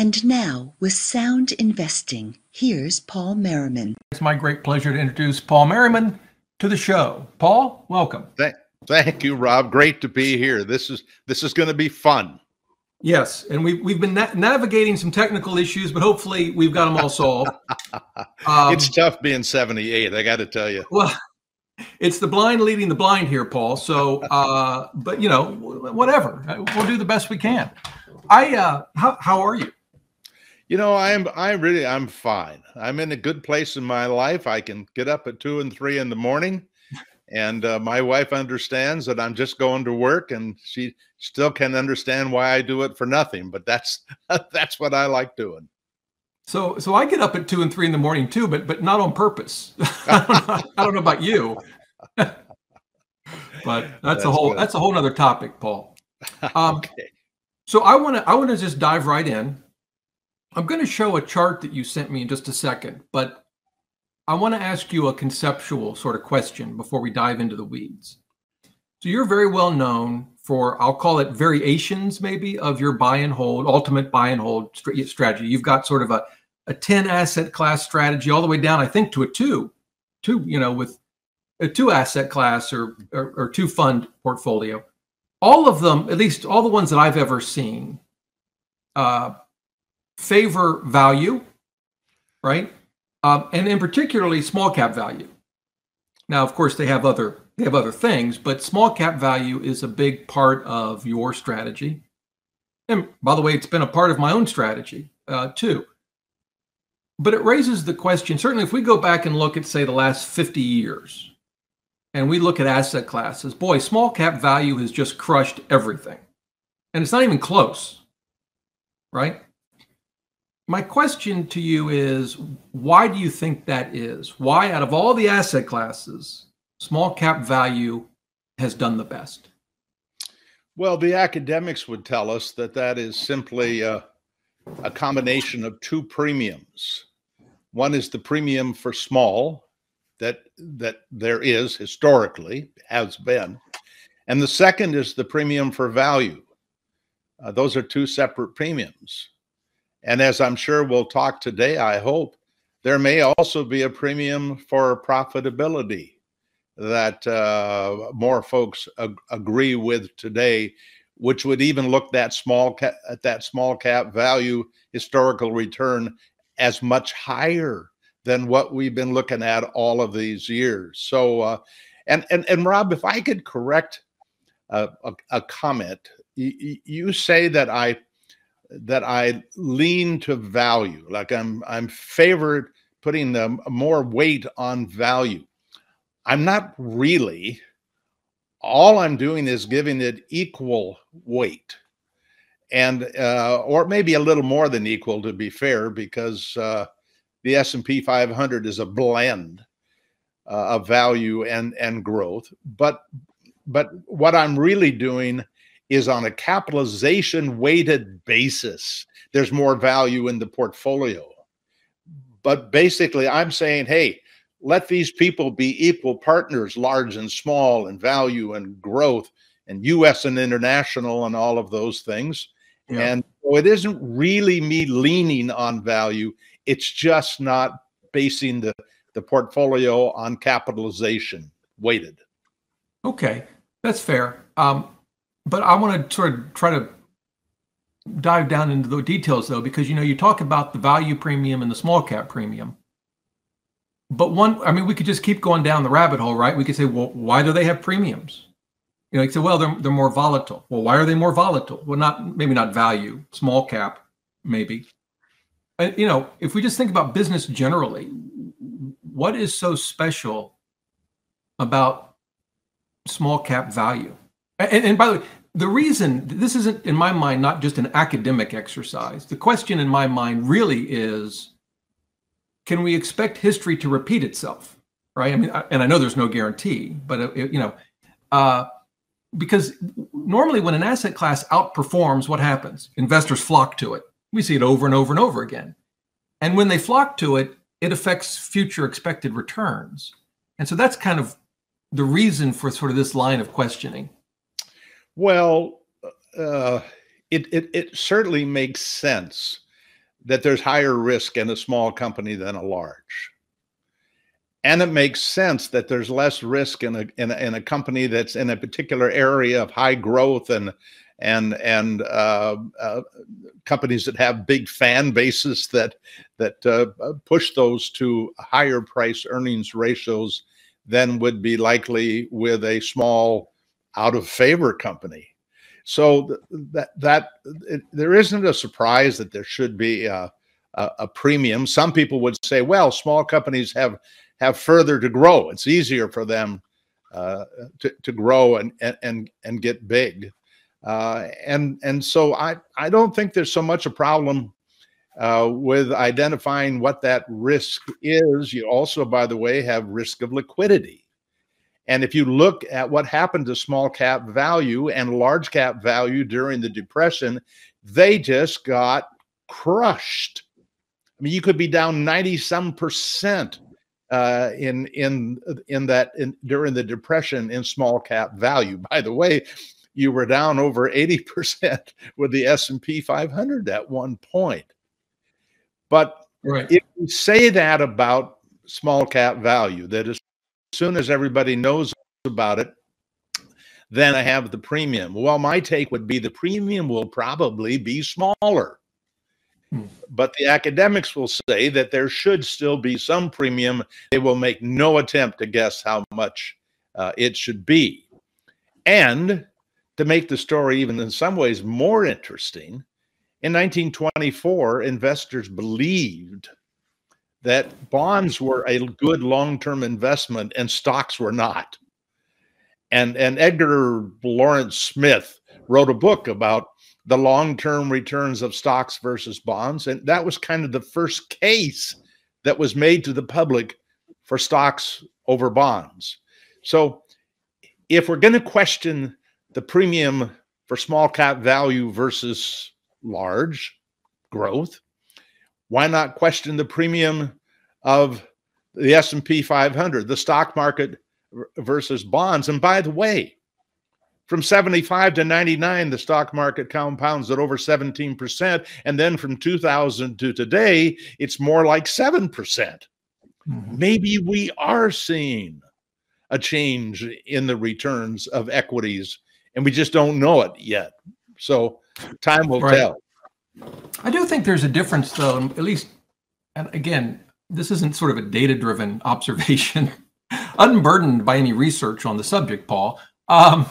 And now, with Sound Investing, here's Paul Merriman. It's my great pleasure to introduce Paul Merriman to the show. Paul, welcome. Thank, thank you, Rob. Great to be here. This is this is going to be fun. Yes, and we've we've been na- navigating some technical issues, but hopefully we've got them all solved. Um, it's tough being seventy eight. I got to tell you. Well, it's the blind leading the blind here, Paul. So, uh, but you know, whatever. We'll do the best we can. I uh, how how are you? You know, I'm I really I'm fine. I'm in a good place in my life. I can get up at two and three in the morning and uh, my wife understands that I'm just going to work, and she still can't understand why I do it for nothing. But that's that's what I like doing. So, so I get up at two and three in the morning too, but but not on purpose. I, don't know, I don't know about you, but that's, that's, a whole good. that's a whole other topic, Paul. Um, okay. So I want to I want to just dive right in. I'm going to show a chart that you sent me in just a second, but I want to ask you a conceptual sort of question before we dive into the weeds. So you're very well known for, I'll call it variations maybe of your buy and hold, ultimate buy and hold strategy. You've got sort of a, a 10 asset class strategy all the way down, I think, to a two, two, you know, with a two asset class or, or, or two fund portfolio. All of them, at least all the ones that I've ever seen, uh, favor value, right? um, and in particularly small cap value. Now, of course, they have other they have other things, but small cap value is a big part of your strategy. And by the way, it's been a part of my own strategy uh, too. But it raises the question certainly, if we go back and look at, say, the last 50 years, and we look at asset classes, boy, small cap value has just crushed everything. And it's not even close, right? My question to you is why do you think that is? Why, out of all the asset classes, small cap value has done the best? Well, the academics would tell us that that is simply a, a combination of two premiums. One is the premium for small that that there is historically has been, and the second is the premium for value. Uh, those are two separate premiums. And as I'm sure we'll talk today, I hope, there may also be a premium for profitability that uh, more folks ag- agree with today, which would even look that small cap, at that small cap value historical return as much higher than what we've been looking at all of these years. So, uh, and and and Rob, if I could correct a, a, a comment, y- you say that I that I lean to value. Like I'm I'm favored putting the more weight on value. I'm not really. All I'm doing is giving it equal weight, and uh, or maybe a little more than equal to be fair, because uh, the S and P 500 is a blend uh, of value and and growth. But but what I'm really doing is on a capitalization weighted basis. There's more value in the portfolio. But basically, I'm saying, hey, let these people be equal partners, large and small, in value and growth, and US and international, and all of those things. Yeah. And so it isn't really me leaning on value, it's just not basing the, the portfolio on capitalization weighted. Okay, that's fair. Um, but I want to sort of try to dive down into the details though, because you know you talk about the value premium and the small cap premium. But one, I mean, we could just keep going down the rabbit hole, right? We could say, well, why do they have premiums? You know, you say, well, they're they're more volatile. Well, why are they more volatile? Well, not maybe not value, small cap, maybe. And, you know, if we just think about business generally, what is so special about small cap value? And, and, by the way, the reason this isn't, in my mind, not just an academic exercise. The question in my mind really is can we expect history to repeat itself? Right. I mean, and I know there's no guarantee, but, uh, you know, uh, because normally when an asset class outperforms, what happens? Investors flock to it. We see it over and over and over again. And when they flock to it, it affects future expected returns. And so that's kind of the reason for sort of this line of questioning. Well, uh, it, it, it certainly makes sense that there's higher risk in a small company than a large. And it makes sense that there's less risk in a, in a, in a company that's in a particular area of high growth and and and uh, uh, companies that have big fan bases that that uh, push those to higher price earnings ratios than would be likely with a small out of favor company. So that that it, there isn't a surprise that there should be a, a, a, premium. Some people would say, well, small companies have have further to grow. It's easier for them uh, to, to grow and and and get big. Uh, and and so I I don't think there's so much a problem uh, with identifying what that risk is. You also, by the way, have risk of liquidity. And if you look at what happened to small cap value and large cap value during the Depression, they just got crushed. I mean, you could be down 90 some percent uh, in in in that in, during the depression in small cap value. By the way, you were down over 80 percent with the S&P 500 at one point. But right. if you say that about small cap value, that is soon as everybody knows about it, then I have the premium. Well, my take would be the premium will probably be smaller. Hmm. But the academics will say that there should still be some premium. They will make no attempt to guess how much uh, it should be. And to make the story even in some ways more interesting, in 1924, investors believed that bonds were a good long-term investment and stocks were not. And and Edgar Lawrence Smith wrote a book about the long-term returns of stocks versus bonds and that was kind of the first case that was made to the public for stocks over bonds. So if we're going to question the premium for small cap value versus large growth, why not question the premium of the S&P 500, the stock market versus bonds? And by the way, from 75 to 99, the stock market compounds at over 17%. And then from 2000 to today, it's more like 7%. percent mm hmm Maybe we are seeing a change in the returns of equities, and we just don't know it yet. So time will right. tell. I do think there's a difference, though, at least, and again, this isn't sort of a data driven observation, unburdened by any research on the subject, Paul. Um,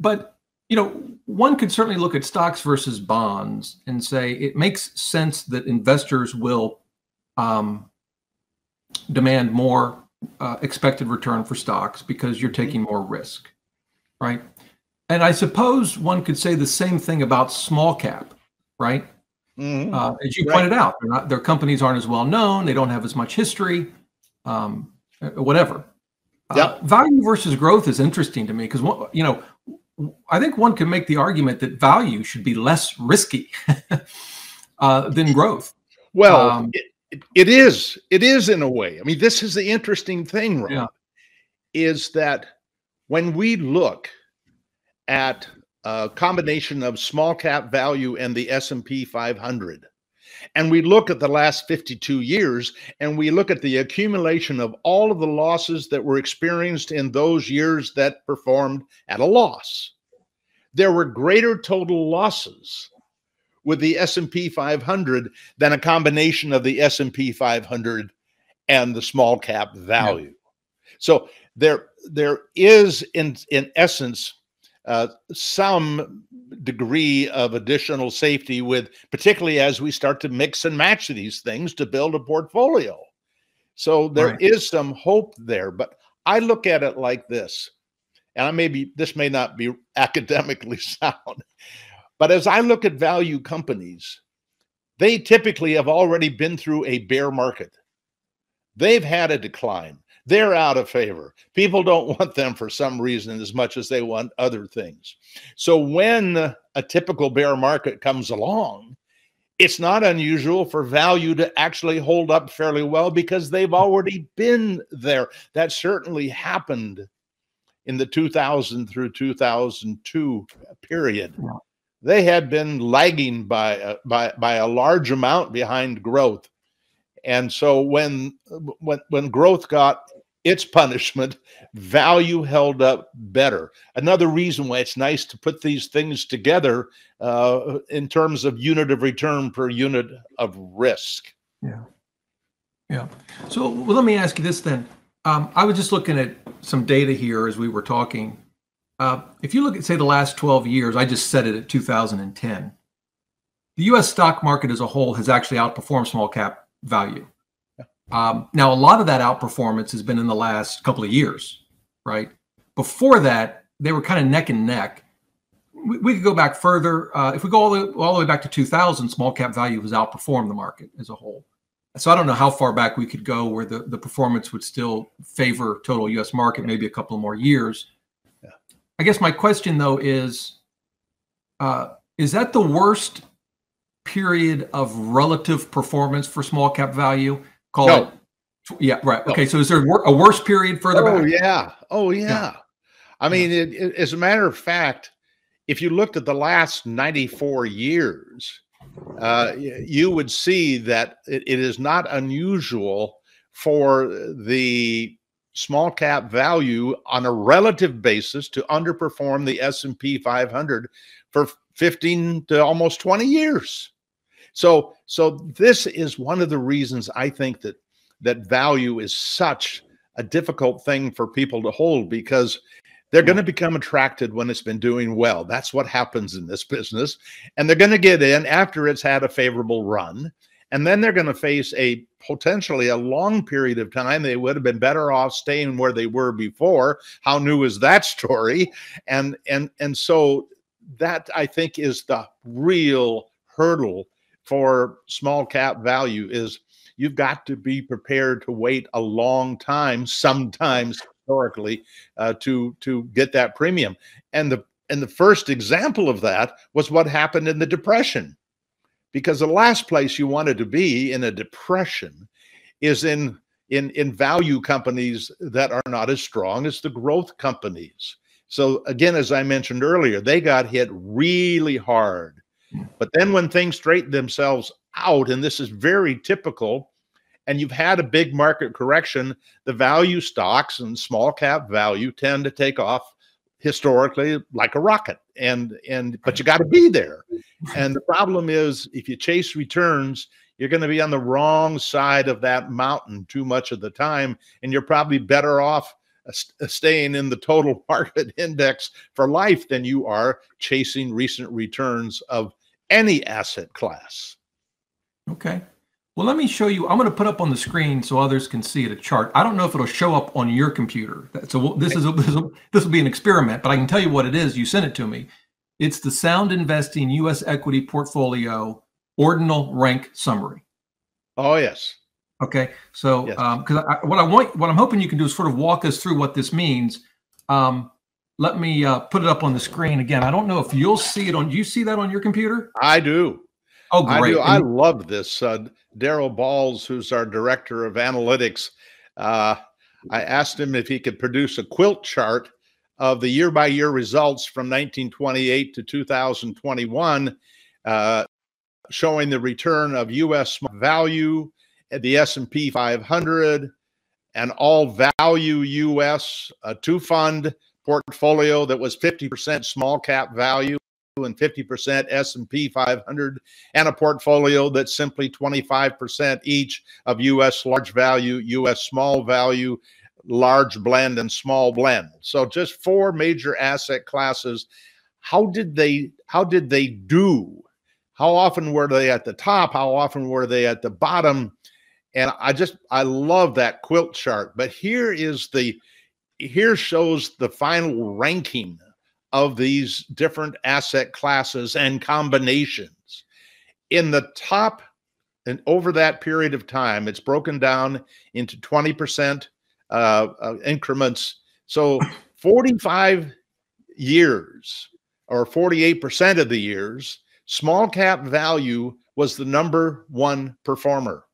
but, you know, one could certainly look at stocks versus bonds and say it makes sense that investors will um, demand more uh, expected return for stocks because you're taking more risk, right? And I suppose one could say the same thing about small cap right? Mm-hmm. Uh, as you right. pointed out, not, their companies aren't as well known. They don't have as much history, um, uh, whatever. Uh, yep. Uh, value versus growth is interesting to me because you know I think one can make the argument that value should be less risky uh, than growth. Well, um, it, it is. It is in a way. I mean, this is the interesting thing, Rob, yeah. is that when we look at a combination of small cap value and the S&P 500 and we look at the last 52 years and we look at the accumulation of all of the losses that were experienced in those years that performed at a loss. There were greater total losses with the S&P 500 than a combination of the S&P 500 and the small cap value. Yeah. so there there is in in essence uh, some degree of additional safety with particularly as we start to mix and match these things to build a portfolio. So there right. is some hope there but i look at it like this and i may be this may not be academically sound but as i look at value companies they typically have already been through a bear market. They've had a decline they're out of favor. People don't want them for some reason as much as they want other things. So when a typical bear market comes along, it's not unusual for value to actually hold up fairly well because they've already been there. That certainly happened in the 2000 through 2002 period they had been lagging by uh, by by a large amount behind growth. And so when when when growth got its punishment, value held up better. Another reason why it's nice to put these things together uh, in terms of unit of return per unit of risk. Yeah. Yeah. So well, let me ask you this then. Um, I was just looking at some data here as we were talking. Uh, if you look at, say, the last 12 years, I just set it at 2010. The US stock market as a whole has actually outperformed small cap value. Um, now, a lot of that outperformance has been in the last couple of years, right? Before that, they were kind of neck and neck. We, we could go back further. Uh, if we go all the, all the way back to 2000, small cap value has outperformed the market as a whole. So I don't know how far back we could go where the, the performance would still favor total US market, maybe a couple more years. Yeah. I guess my question though is uh, is that the worst period of relative performance for small cap value? Call no. it yeah, right. Okay, so is there a worse period further oh, back? yeah. Oh, yeah. yeah. I mean, it, it, as a matter of fact, if you looked at the last 94 years, uh, you would see that it, it is not unusual for the small cap value on a relative basis to underperform the S&P 500 for 15 to almost 20 years. So so this is one of the reasons I think that that value is such a difficult thing for people to hold because they're going to become attracted when it's been doing well. That's what happens in this business. And they're going to get in after it's had a favorable run. And then they're going to face a potentially a long period of time. They would have been better off staying where they were before. How new is that story? And and and so that I think is the real hurdle for small cap value is you've got to be prepared to wait a long time sometimes historically uh, to to get that premium. And the and the first example of that was what happened in the depression, because the last place you wanted to be in a depression is in in in value companies that are not as strong as the growth companies. So again, as I mentioned earlier, they got hit really hard. Hmm. But then when things straighten themselves out, and this is very typical and you've had a big market correction, the value stocks and small cap value tend to take off historically like a rocket. And and but you got to be there. And the problem is if you chase returns, you're going to be on the wrong side of that mountain too much of the time and you're probably better off staying in the total market index for life than you are chasing recent returns of any asset class. Okay. Well, let me show you. I'm going to put up on the screen so others can see it a chart. I don't know if it'll show up on your computer. So this is a, this, will, this will be an experiment, but I can tell you what it is. You sent it to me. It's the Sound Investing U.S. Equity Portfolio Ordinal Rank Summary. Oh yes. Okay. So because yes. um, what I want, what I'm hoping you can do is sort of walk us through what this means. Um, let me uh, put it up on the screen again. I don't know if you'll see it on. Do you see that on your computer? I do. Oh, great! I do. I love this. Uh, Daryl Bahls, who's our director of analytics, uh, I asked him if he could produce a quilt chart of the year by year results from 1928 to 2021, uh, showing the return of U.S. value, the S&P 500, and all value U.S. Uh, two fund portfolio that was 50% small cap value and 50% S&P 500 and a portfolio that's simply 25% each of US large value, US small value, large blend and small blend. So just four major asset classes. How did they how did they do? How often were they at the top? How often were they at the bottom? And I just I love that quilt chart. But here is the here shows the final ranking of these different asset classes and combinations. In the top and over that period of time, it's broken down into 20% uh, uh, increments. So 45 years or 48% of the years, small cap value was the number one performer.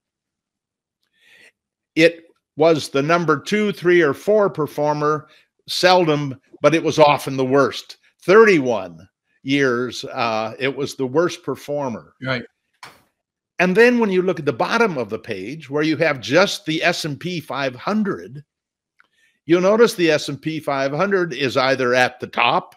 It was the number two, three, or four performer seldom, but it was often the worst. 31 years, uh, it was the worst performer. Right. And then when you look at the bottom of the page where you have just the S&P 500, you'll notice the S&P 500 is either at the top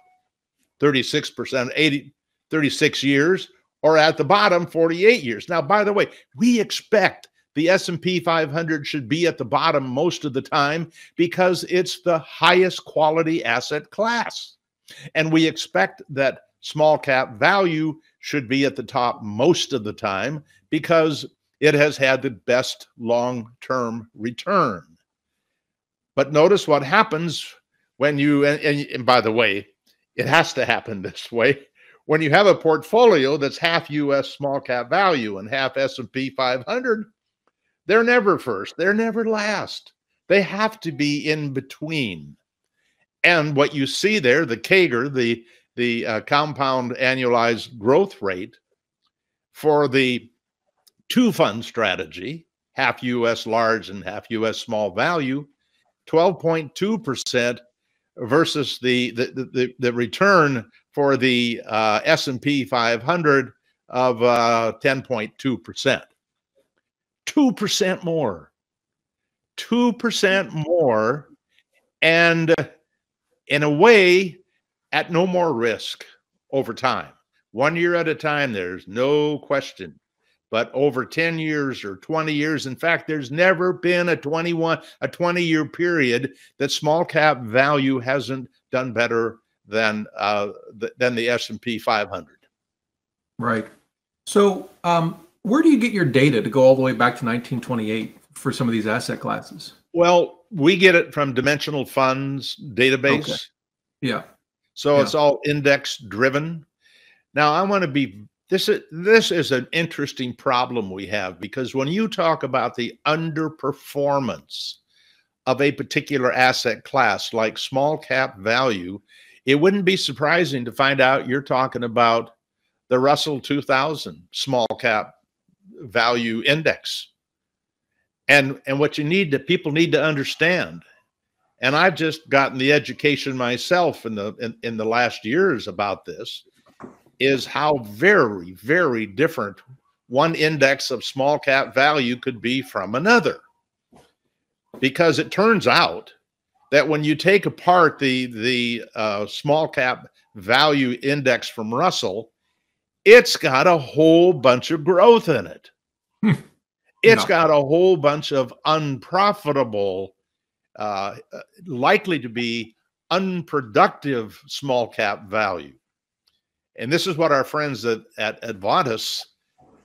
36%, 80 36 years or at the bottom 48 years. Now by the way, we expect the S&P 500 should be at the bottom most of the time because it's the highest quality asset class. And we expect that small cap value should be at the top most of the time because it has had the best long-term return. But notice what happens when you and, and, by the way, it has to happen this way. When you have a portfolio that's half US small cap value and half S&P 500, they're never first, they're never last. They have to be in between. And what you see there, the CAGR, the the uh, compound annualized growth rate for the two fund strategy, half US large and half US small value, 12.2% versus the, the, the, the return for the uh, S&P 500 of uh, 10.2%. 2% more. 2% more. And in a way, at no more risk over time. One year at a time, there's no question. But over 10 years or 20 years, in fact, there's never been a 21, a 20 year period that small cap value hasn't done better than uh, the, than the S&P 500. Right. So, um, where do you get your data to go all the way back to 1928 for some of these asset classes? Well, we get it from Dimensional Funds database. Okay. Yeah. So yeah. it's all index driven. Now I want to be this is this is an interesting problem we have because when you talk about the underperformance of a particular asset class like small cap value, it wouldn't be surprising to find out you're talking about the Russell 2000 small cap value index. And and what you need to people need to understand and I've just gotten the education myself in the in, in the last years about this is how very very different one index of small cap value could be from another because it turns out that when you take apart the the uh, small cap value index from Russell, it's got a whole bunch of growth in it. Hmm. It's no. got a whole bunch of unprofitable uh, uh, likely to be unproductive small cap value. And this is what our friends at, at Avantis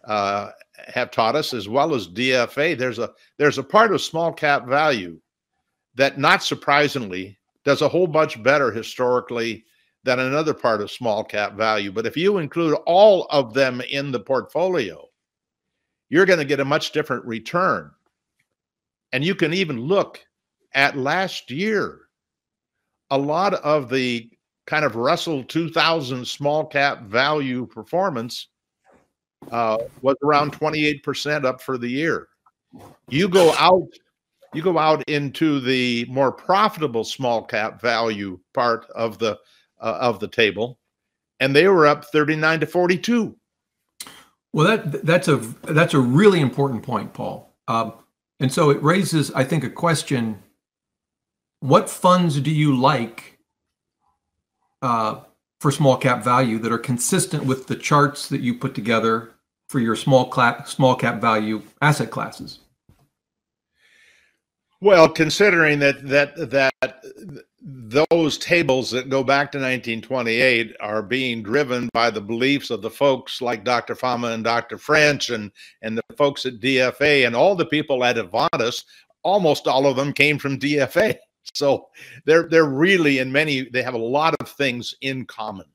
uh, have taught us, as well as DFA. There's a there's a part of small cap value that, not surprisingly, does a whole bunch better historically than another part of small cap value. But if you include all of them in the portfolio, you're going to get a much different return. And you can even look at last year, a lot of the kind of Russell 2000 small cap value performance uh, was around 28% up for the year. You go out, you go out into the more profitable small cap value part of the uh, of the table, and they were up 39 to 42. Well, that that's a that's a really important point, Paul. Um, and so it raises, I think, a question what funds do you like uh, for small cap value that are consistent with the charts that you put together for your small cap small cap value asset classes? Well, considering that that that those tables that go back to 1928 are being driven by the beliefs of the folks like Dr. Fama and Dr. French and and the folks at DFA and all the people at Avantis, almost all of them came from DFA. So they're they're really in many they have a lot of things in common.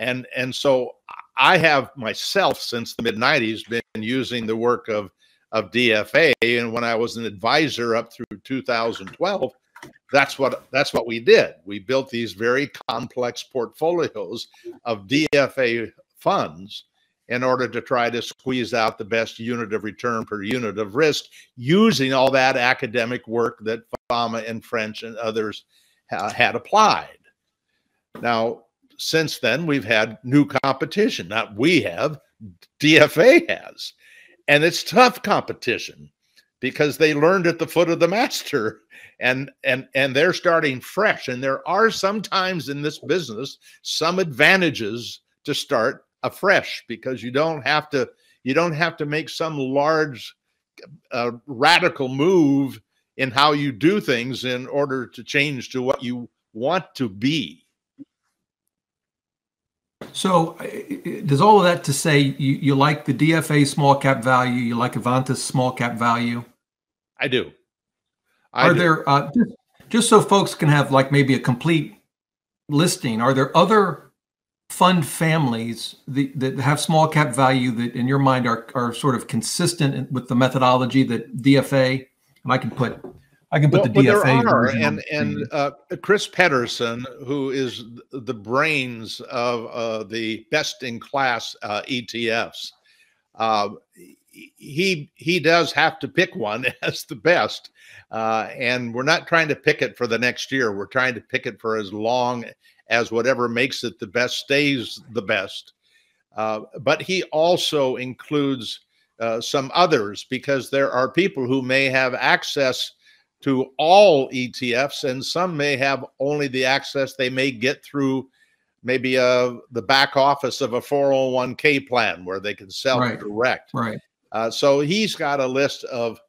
And and so I have myself since the mid 90s been using the work of of DFA and when I was an advisor up through 2012 that's what that's what we did. We built these very complex portfolios of DFA funds in order to try to squeeze out the best unit of return per unit of risk using all that academic work that Fama and French and others ha- had applied. Now, since then, we've had new competition. Not we have, DFA has. And it's tough competition because they learned at the foot of the master and and and they're starting fresh. And there are sometimes in this business some advantages to start afresh because you don't have to you don't have to make some large uh, radical move in how you do things in order to change to what you want to be. So does all of that to say you, you like the dfa small cap value? You like avantis small cap value? I do I are do. there uh, just, just so folks can have like maybe a complete listing are there other fund families that, that have small cap value that in your mind are, are sort of consistent with the methodology that DFA and I can put I can put well, the DFA there are, and and uh, Chris Pedersen, who is the brains of uh, the best in class uh, ETFs, uh, he he does have to pick one as the best, uh, and we're not trying to pick it for the next year. We're trying to pick it for as long as whatever makes it the best stays the best. Uh, but he also includes uh, some others because there are people who may have access to all ETFs, and some may have only the access they may get through maybe uh, the back office of a 401k plan where they can sell right. direct. Right. Uh, so he's got a list of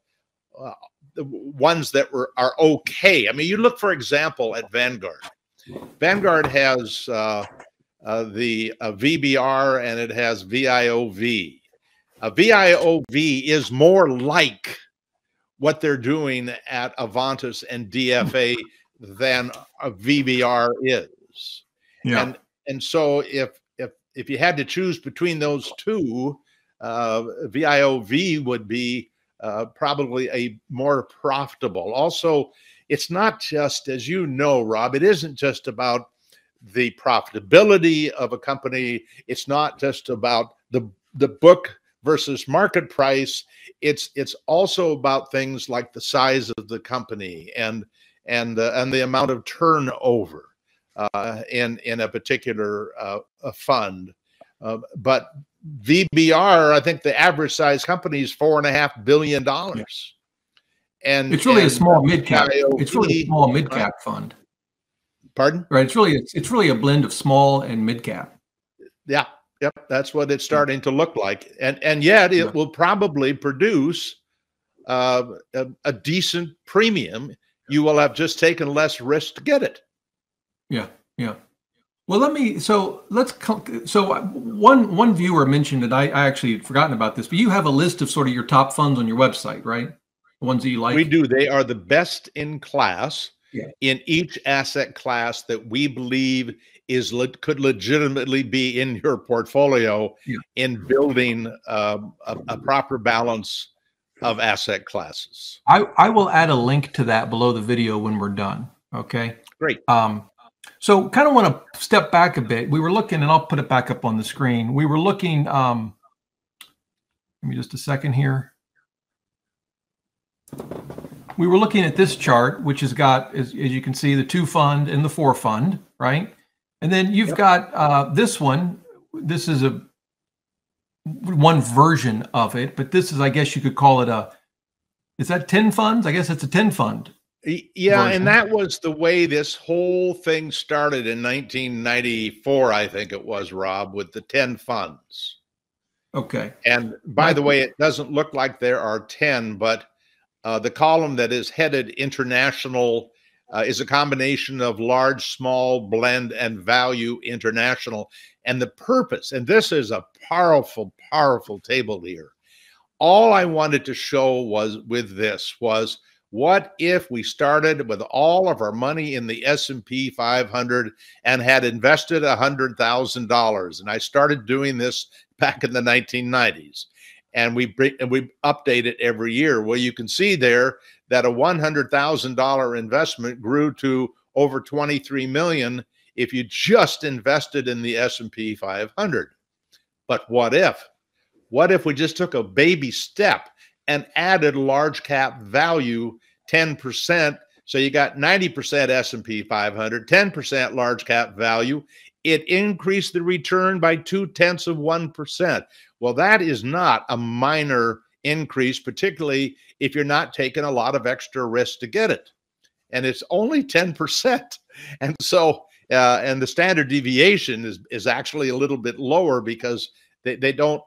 uh, the ones that were are okay. I mean, you look for example at Vanguard. Vanguard has uh, uh, the uh, VBR and it has VIOV. A VIOV is more like what they're doing at Avantis and DFA than a VBR is. Yeah. And and so if if if you had to choose between those two, uh, VIOV would be uh, probably a more profitable. Also, it's not just, as you know, Rob, it isn't just about the profitability of a company. It's not just about the the book versus market price. It's it's also about things like the size of the company and and uh, and the amount of turnover uh, in in a particular uh, a fund. Uh, but VBR, I think the average size company is four and a half billion dollars and it's really and a small mid cap. It's really a small mid cap fund. Pardon? Right. It's really it's, it's really a blend of small and mid cap. Yeah. Yep. That's what it's starting to look like, and and yet it yeah. will probably produce uh, a, a decent premium. You will have just taken less risk to get it. Yeah. Yeah. Well, let me. So let's. So one one viewer mentioned that I, I actually had forgotten about this, but you have a list of sort of your top funds on your website, right? The ones that you like? We do. They are the best in class yeah. in each asset class that we believe is le- could legitimately be in your portfolio yeah. in building um, a, a, proper balance of asset classes. I, I will add a link to that below the video when we're done. Okay. Great. Um, so kind of want to step back a bit. We were looking, and I'll put it back up on the screen. We were looking. Um, give me just a second here we were looking at this chart, which has got, as, as, you can see, the two fund and the four fund, right? And then you've yep. got uh, this one. This is a one version of it, but this is, I guess, you could call it a. Is that ten funds? I guess it's a ten fund. Yeah, version. and that was the way this whole thing started in 1994, I think it was, Rob, with the 10 funds. Okay. And by the way, it doesn't look like there are 10, but uh, the column that is headed international uh, is a combination of large, small, blend, and value international. And the purpose, and this is a powerful, powerful table here. All I wanted to show was with this was what if we started with all of our money in the S&P 500 and had invested $100,000 and I started doing this back in the 1990s and we and we update it every year. Well, you can see there that a one hundred thousand dollar investment grew to over twenty three million if you just invested in the S and P 500. But what if? What if we just took a baby step and added large cap value 10%? So you got 90% S&P 500, 10% large cap value. it increased the return by two tenths of 1%. Well, that is not a minor increase, particularly if you're not taking a lot of extra risk to get it. And it's only 10%. And so, uh, and the standard deviation is, is actually a little bit lower because they, they don't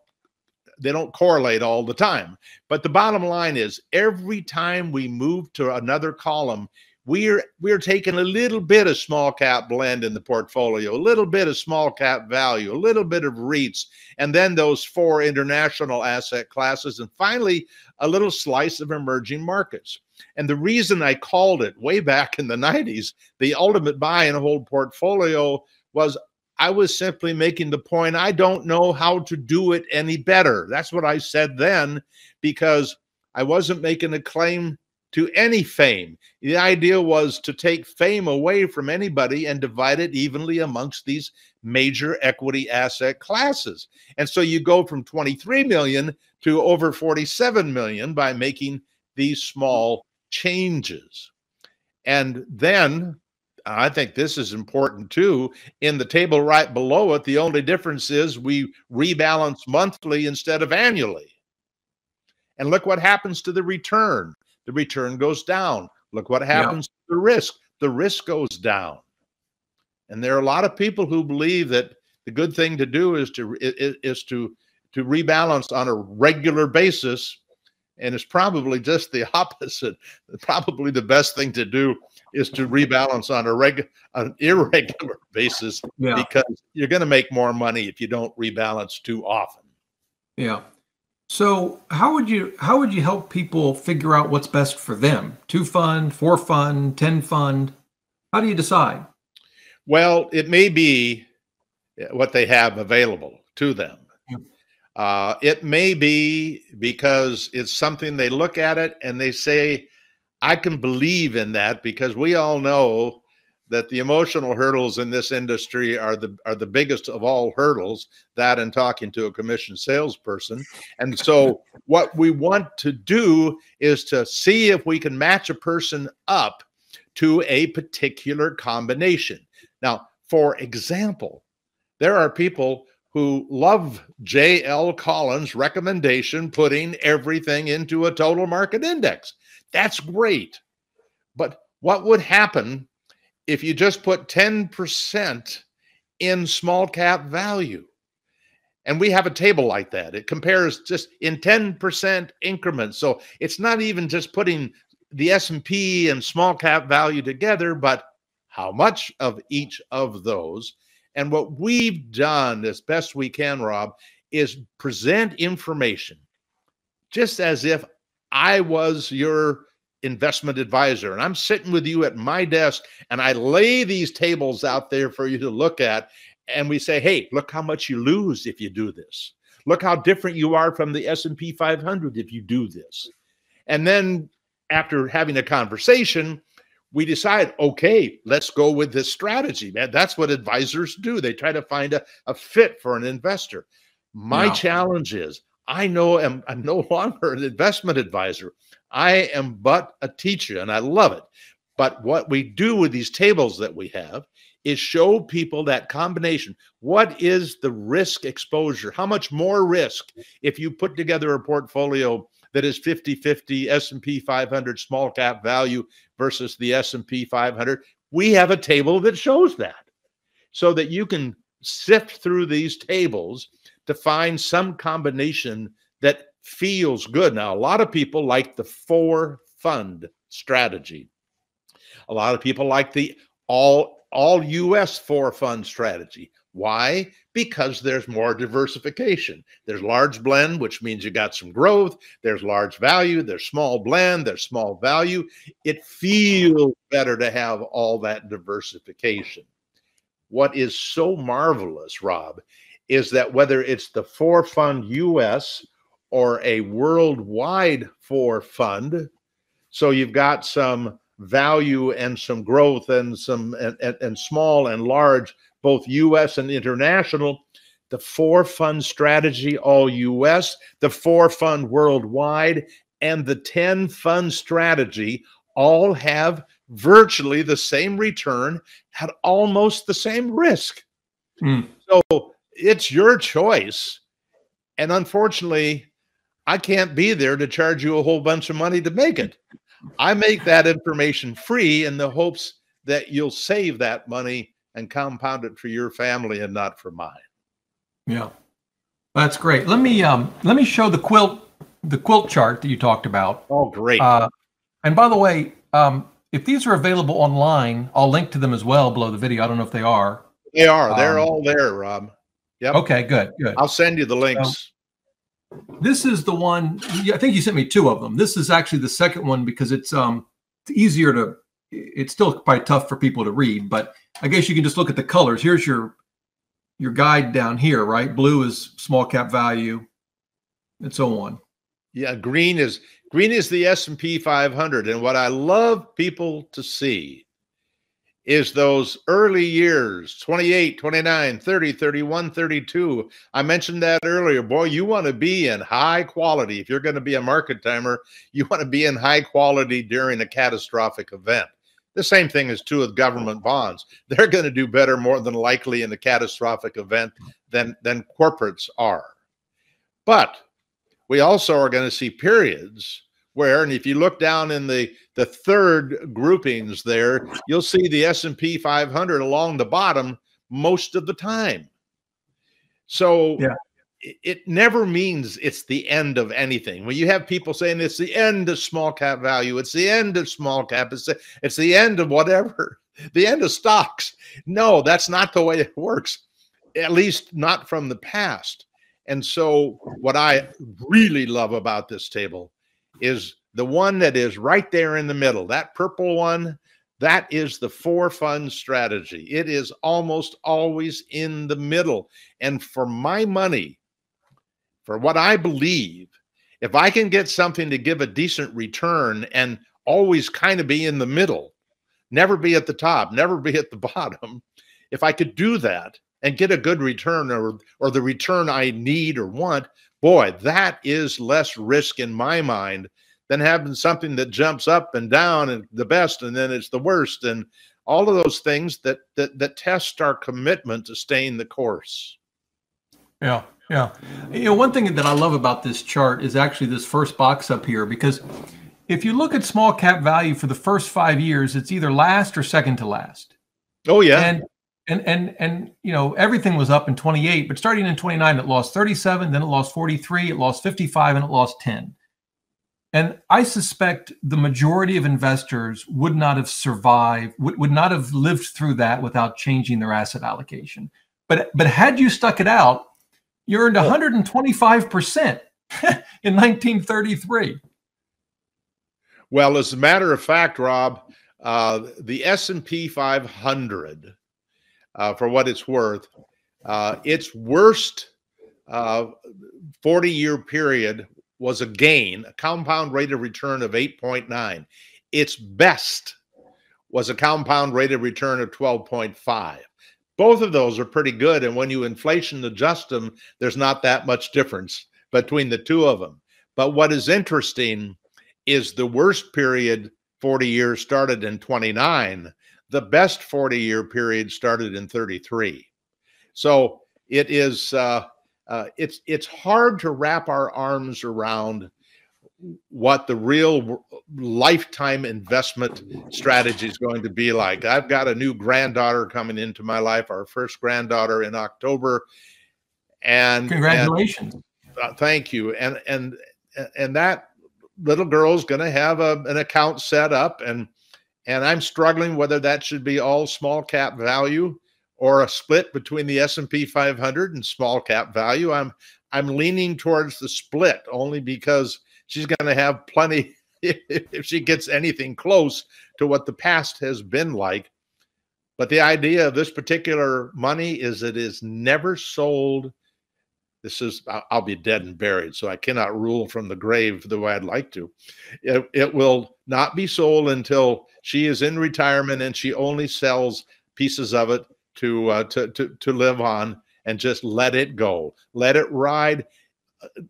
they don't correlate all the time. But the bottom line is every time we move to another column, we're we're taking a little bit of small cap blend in the portfolio, a little bit of small cap value, a little bit of REITs, and then those four international asset classes, and finally a little slice of emerging markets. And the reason I called it way back in the 90s the ultimate buy and hold portfolio was I was simply making the point I don't know how to do it any better. That's what I said then because I wasn't making a claim to any fame. The idea was to take fame away from anybody and divide it evenly amongst these major equity asset classes. And so you go from 23 million to over 47 million by making these small changes. And then I think this is important too. In the table right below it, the only difference is we rebalance monthly instead of annually. And look what happens to the return. The return goes down. Look what happens yeah. to the risk. The risk goes down. And there are a lot of people who believe that the good thing to do is to is to to rebalance on a regular basis and it's probably just the opposite probably the best thing to do is to rebalance on a reg an irregular basis yeah. because you're going to make more money if you don't rebalance too often. Yeah. So how would you how would you help people figure out what's best for them? Two fund, four fund, ten fund. How do you decide? Well, it may be what they have available to them. Uh, it may be because it's something they look at it and they say, I can believe in that because we all know that the emotional hurdles in this industry are the are the biggest of all hurdles that and talking to a commission salesperson and so what we want to do is to see if we can match a person up to a particular combination now for example there are people who love J.L. Collins' recommendation putting everything into a total market index that's great. But what would happen if you just put 10% in small cap value? And we have a table like that. It compares just in 10% increments. So it's not even just putting the S&P and small cap value together, but how much of each of those. And what we've done as best we can, Rob, is present information just as if I was your investment advisor and I'm sitting with you at my desk and I lay these tables out there for you to look at and we say, "Hey, look how much you lose if you do this. Look how different you are from the S&P 500 if you do this." And then after having a conversation, we decide, okay, let's go with this strategy, man. That's what advisors do. They try to find a, a fit for an investor. My yeah. challenge is I know I'm, I'm no longer an investment advisor. I am but a teacher and I love it. But what we do with these tables that we have is show people that combination. What is the risk exposure? How much more risk if you put together a portfolio that is 50-50 S&P 500 small cap value versus the S&P 500? We have a table that shows that so that you can sift through these tables to find some combination that feels good. Now, a lot of people like the four fund strategy. A lot of people like the all all US four fund strategy. Why? Because there's more diversification. There's large blend, which means you got some growth. There's large value. There's small blend. There's small value. It feels better to have all that diversification. What is so marvelous, Rob, is that whether it's the four fund US or a worldwide four fund, so you've got some value and some growth and some and, and, and small and large, both US and international. The four fund strategy, all US, the four fund worldwide, and the 10 fund strategy all have virtually the same return at almost the same risk. Mm. So it's your choice. And unfortunately, I can't be there to charge you a whole bunch of money to make it. I make that information free in the hopes that you'll save that money and compound it for your family and not for mine. Yeah. That's great. Let me um let me show the quilt the quilt chart that you talked about. Oh, great. Uh, and by the way, um, if these are available online, I'll link to them as well below the video. I don't know if they are. They are. They're um, all there, Rob. Yep. Okay, good, good. I'll send you the links. this is the one. I think you sent me two of them. This is actually the second one because it's um it's easier to. It's still quite tough for people to read, but I guess you can just look at the colors. Here's your your guide down here, right? Blue is small cap value, and so on. Yeah, green is green is the S&P 500 and what I love people to see is those early years 28 29 30 31 32 i mentioned that earlier. Boy you want to be in high quality. If you're going to be a market timer you want to be in high quality during a catastrophic event. The same thing is true with government bonds. They're going to do better more than likely in a catastrophic event than than corporates are. But we also are going to see periods where and if you look down in the the third groupings there you'll see the S&P 500 along the bottom most of the time. So yeah. it never means it's the end of anything. When you have people saying it's the end of small cap value it's the end of small cap it's the, it's the end of whatever the end of stocks. No that's not the way it works at least not from the past. And so, what I really love about this table is the one that is right there in the middle, that purple one. That is the four fund strategy. It is almost always in the middle. And for my money, for what I believe, if I can get something to give a decent return and always kind of be in the middle, never be at the top, never be at the bottom, if I could do that, and get a good return or or the return I need or want, boy, that is less risk in my mind than having something that jumps up and down and the best and then it's the worst and all of those things that that that test our commitment to staying the course. Yeah. Yeah. You know, one thing that I love about this chart is actually this first box up here because if you look at small cap value for the first 5 years, it's either last or second to last. Oh yeah. And and and and you know everything was up in 28 but starting in 29 it lost 37 then it lost 43 it lost 55 and it lost 10 and i suspect the majority of investors would not have survived would, would not have lived through that without changing their asset allocation. But but had you stuck it out you earned 125% in 1933 well as a matter of fact rob uh, the s&p 500 uh, for what it's worth. Uh, its worst 40 uh, year period was a gain, a compound rate of return of 8.9. Its best was a compound rate of return of 12.5. Both of those are pretty good. And when you inflation adjust them, there's not that much difference between the two of them. But what is interesting is the worst period 40 years started in 29 the best 40 year period started in 33. So it is uh, uh, it's it's hard to wrap our arms around what the real lifetime investment strategy is going to be like. I've got a new granddaughter coming into my life, our first granddaughter in October, and congratulations. And, uh, thank you. And and and that little girl's going to have a, an account set up and and I'm struggling whether that should be all small cap value or a split between the S&P 500 and small cap value. I'm I'm leaning towards the split only because she's going to have plenty if she gets anything close to what the past has been like. But the idea of this particular money is it is never sold this is I'll be dead and buried, so I cannot rule from the grave the way I'd like to. It, it will not be sold until she is in retirement and she only sells pieces of it to uh, to, to to live on and just let it go, let it ride.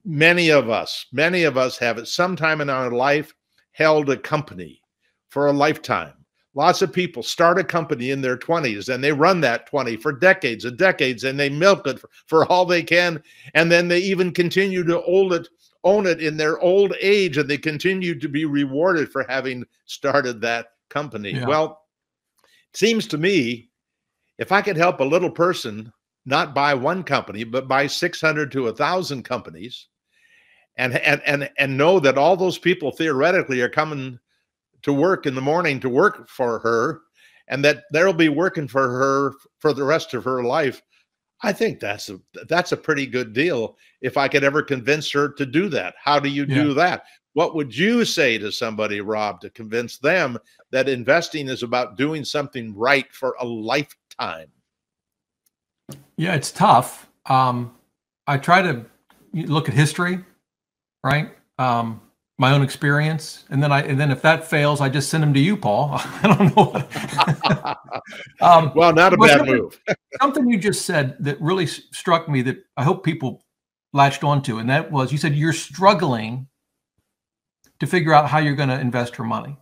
Many of us, many of us have at some time in our life held a company for a lifetime Lots of people start a company in their 20s and they run that 20 for decades and decades and they milk it for, for all they can. And then they even continue to own it, own it in their old age and they continue to be rewarded for having started that company. Yeah. Well, it seems to me if I could help a little person not buy one company, but buy 600 to a thousand companies and, and, and, and know that all those people theoretically are coming to work in the morning to work for her and that they'll be working for her for the rest of her life i think that's a that's a pretty good deal if i could ever convince her to do that. How do you yeah. do that? What would you say to somebody rob to convince them that investing is about doing something right for a lifetime? Yeah it's tough. Um i try to look at history right? Um my own experience. And then i and then if that fails i just send them to you paul. I don't know um, well not a bad something, move. something you just said that really struck me that i hope people latched onto and that was you said you're struggling to figure out how you're going to invest her money.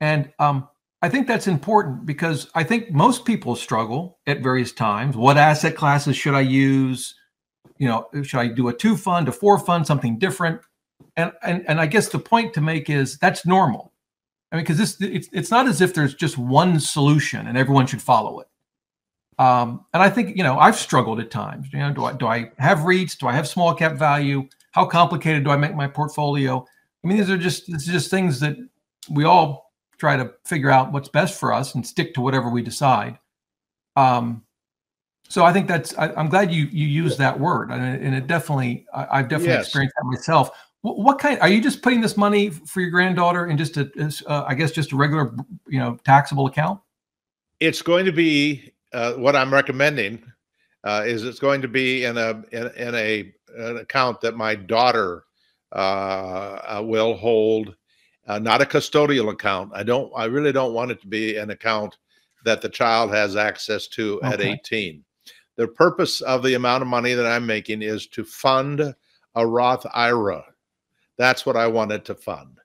And um, i think that's important because i think most people struggle at various times. What asset classes should i use? You know should i do a two fund a four fund something different and and and I guess the point to make is that's normal. I mean, because this it's it's not as if there's just one solution and everyone should follow it. Um, and I think you know I've struggled at times. You know, do I do I have REITs? Do I have small cap value? How complicated do I make my portfolio? I mean, these are just this is just things that we all try to figure out what's best for us and stick to whatever we decide. Um, so I think that's I, am glad you you use that word, and it, and it definitely I, have definitely yes. experienced that myself. What kind are you just putting this money for your granddaughter in just a, uh, I guess, just a regular, you know, taxable account? It's going to be uh, what I'm recommending uh, is it's going to be in a in, in a an account that my daughter uh, uh will hold, uh, not a custodial account. I don't. I really don't want it to be an account that the child has access to okay. at 18. The purpose of the amount of money that I'm making is to fund a Roth IRA that's what I wanted to fund.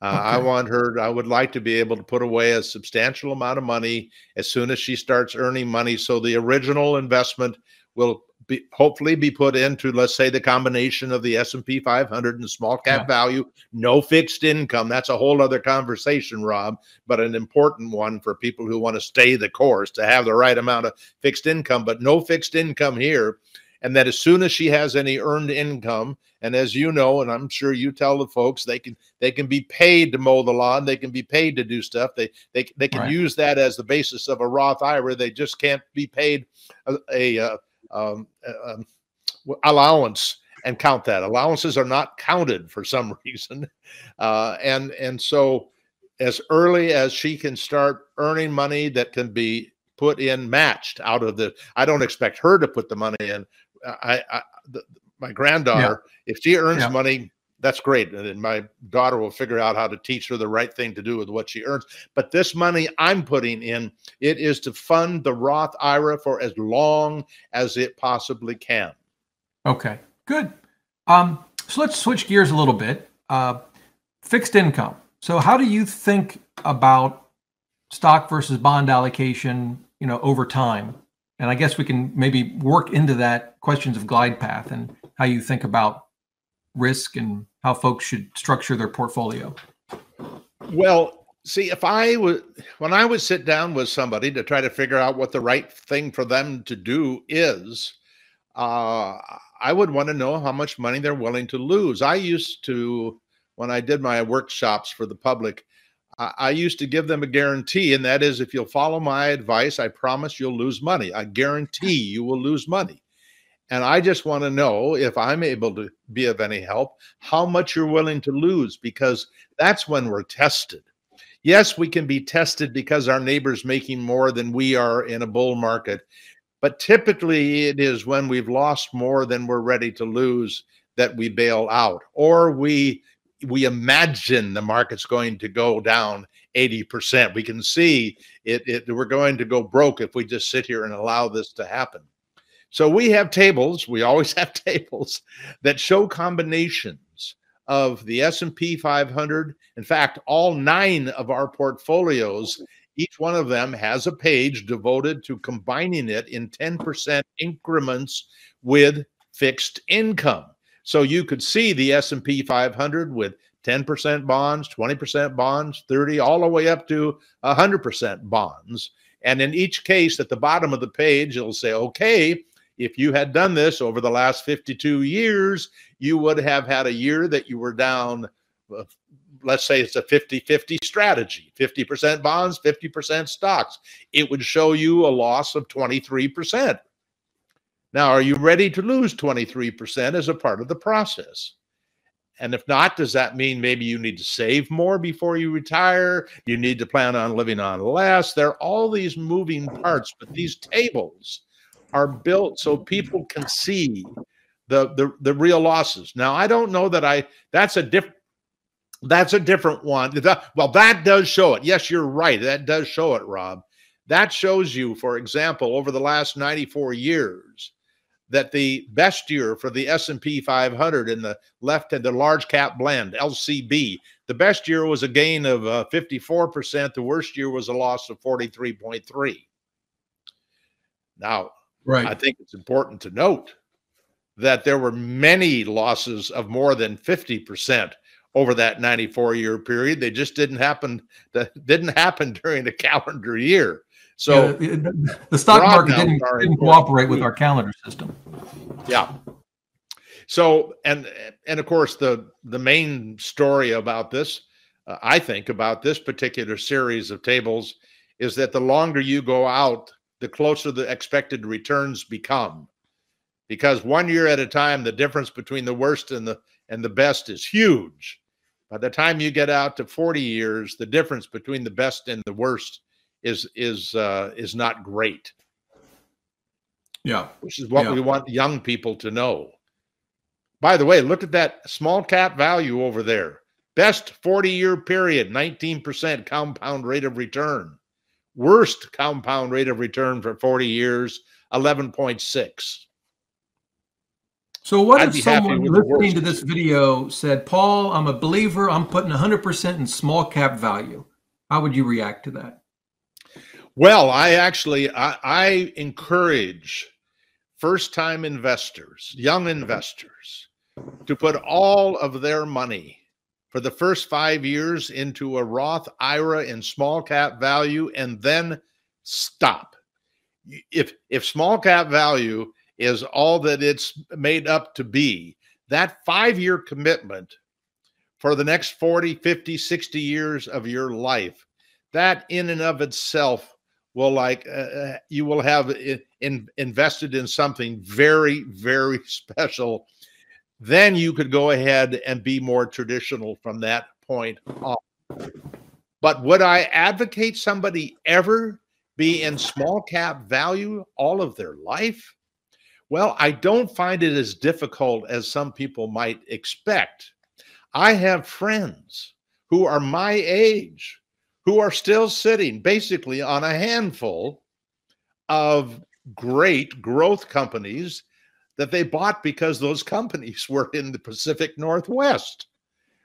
Uh, okay. I want her, I would like to be able to put away a substantial amount of money as soon as she starts earning money. So the original investment will be hopefully be put into, let's say, the combination of the S&P 500 and small cap yeah. value, no fixed income. That's a whole other conversation, Rob, but an important one for people who want to stay the course to have the right amount of fixed income, but no fixed income here and that as soon as she has any earned income and as you know and i'm sure you tell the folks they can they can be paid to mow the lawn they can be paid to do stuff they they, they can right. use that as the basis of a roth ira they just can't be paid a, a, a um, um, allowance and count that allowances are not counted for some reason uh, and and so as early as she can start earning money that can be put in matched out of the i don't expect her to put the money in I, I the, my granddaughter, yeah. if she earns yeah. money, that's great. And my daughter will figure out how to teach her the right thing to do with what she earns. But this money I'm putting in, it is to fund the Roth IRA for as long as it possibly can. Okay, good. Um, so let's switch gears a little bit. Uh, fixed income. So how do you think about stock versus bond allocation, you know, over time? And I guess we can maybe work into that questions of glide path and how you think about risk and how folks should structure their portfolio. Well, see, if I would, when I would sit down with somebody to try to figure out what the right thing for them to do is, uh, I would want to know how much money they're willing to lose. I used to, when I did my workshops for the public, I, used to give them a guarantee, and that is if you'll follow my advice, I promise you'll lose money. I guarantee you will lose money. And I just want to know if I'm able to be of any help, how much you're willing to lose, because that's when we're tested. Yes, we can be tested because our neighbor's making more than we are in a bull market. But typically, it is when we've lost more than we're ready to lose that we bail out, or we we imagine the market's going to go down 80%. We can see it, it, we're going to go broke if we just sit here and allow this to happen. So we have tables, we always have tables that show combinations of the S&P 500. In fact, all 9 of our portfolios each one of them has a page devoted to combining it in 10% increments with fixed income. So you could see the S&P 500 with 10% bonds, 20% bonds, 30 all the way up to 100% bonds. And in each case at the bottom of the page it'll say okay, if you had done this over the last 52 years, you would have had a year that you were down uh, let's say it's a 50-50 strategy 50% bonds 50% stocks it would show you a loss of 23% now are you ready to lose 23% as a part of the process and if not, does that mean maybe you need to save more before you retire? You need to plan on living on less. There are all these moving parts, but these tables are built so people can see the the, the real losses. Now, I don't know that I that's a different that's a different one. Well, that does show it. Yes, you're right. That does show it, Rob. That shows you, for example, over the last 94 years, that the best year for the S&P 500 in the left and the large cap blend LCB the best year was a gain of uh, 54% the worst year was a loss of 43.3 now right. I think it's important to note that there were many losses of more than 50% over that 94 year period. They just didn't happen that didn't happen during the calendar year so yeah, the stock market didn't, didn't cooperate with our calendar system. Yeah. So and and of course the the main story about this, uh, I think about this particular series of tables is that the longer you go out, the closer the expected returns become. Because one year at a time, the difference between the worst and the and the best is huge. By the time you get out to 40 years, the difference between the best and the worst is is uh, is not great. Yeah, which is what yeah. we want young people to know. By the way, look at that small cap value over there. Best 40 year period, 19% compound rate of return. Worst compound rate of return for 40 years, 11.6. So, what I'd if someone listening to this video said, Paul, I'm a believer, I'm putting 100% in small cap value? How would you react to that? Well, I actually I, I encourage first-time investors, young mm-hmm. investors, to put all of their money for the first five years into a Roth IRA in small cap value and then stop. If if small cap value is all that it's made up to be, that five-year commitment for the next 40, 50, 60 years of your life, that in and of itself will like uh, uh you will have in, invested in something very very special then you could go ahead and be more traditional from that point on. But would i advocate somebody ever be in small cap value all of their life? Well i don't find it as difficult as some people might expect. I have friends who are my age who are still sitting basically on a handful of great growth companies that they bought because those companies were in the Pacific Northwest,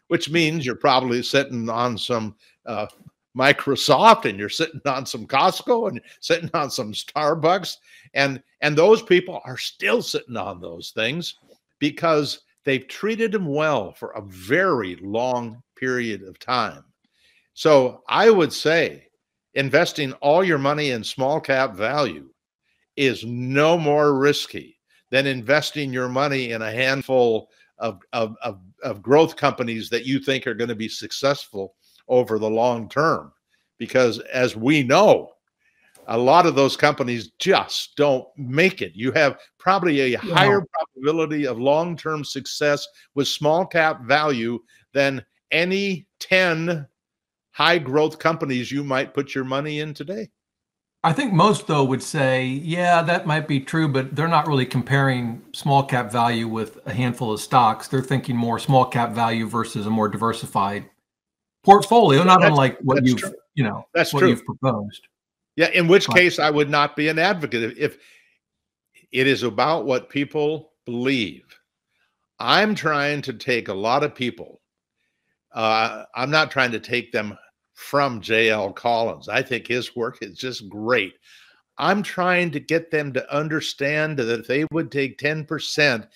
which means you're probably sitting on some uh, Microsoft and you're sitting on some Costco and sitting on some Starbucks and and those people are still sitting on those things because they've treated them well for a very long period of time. So I would say investing all your money in small cap value is no more risky than investing your money in a handful of, of, of, of growth companies that you think are going to be successful over the long term. Because as we know, a lot of those companies just don't make it. You have probably a higher probability of long term success with small cap value than any 10 high growth companies you might put your money in today? I think most though would say, yeah, that might be true, but they're not really comparing small cap value with a handful of stocks. They're thinking more small cap value versus a more diversified portfolio, not that's, unlike what you've true. you know that's what true. you've proposed. Yeah, in which but, case I would not be an advocate if it is about what people believe. I'm trying to take a lot of people. Uh, I'm not trying to take them from JL Collins. I think his work is just great. I'm trying to get them to understand that if they would take 10%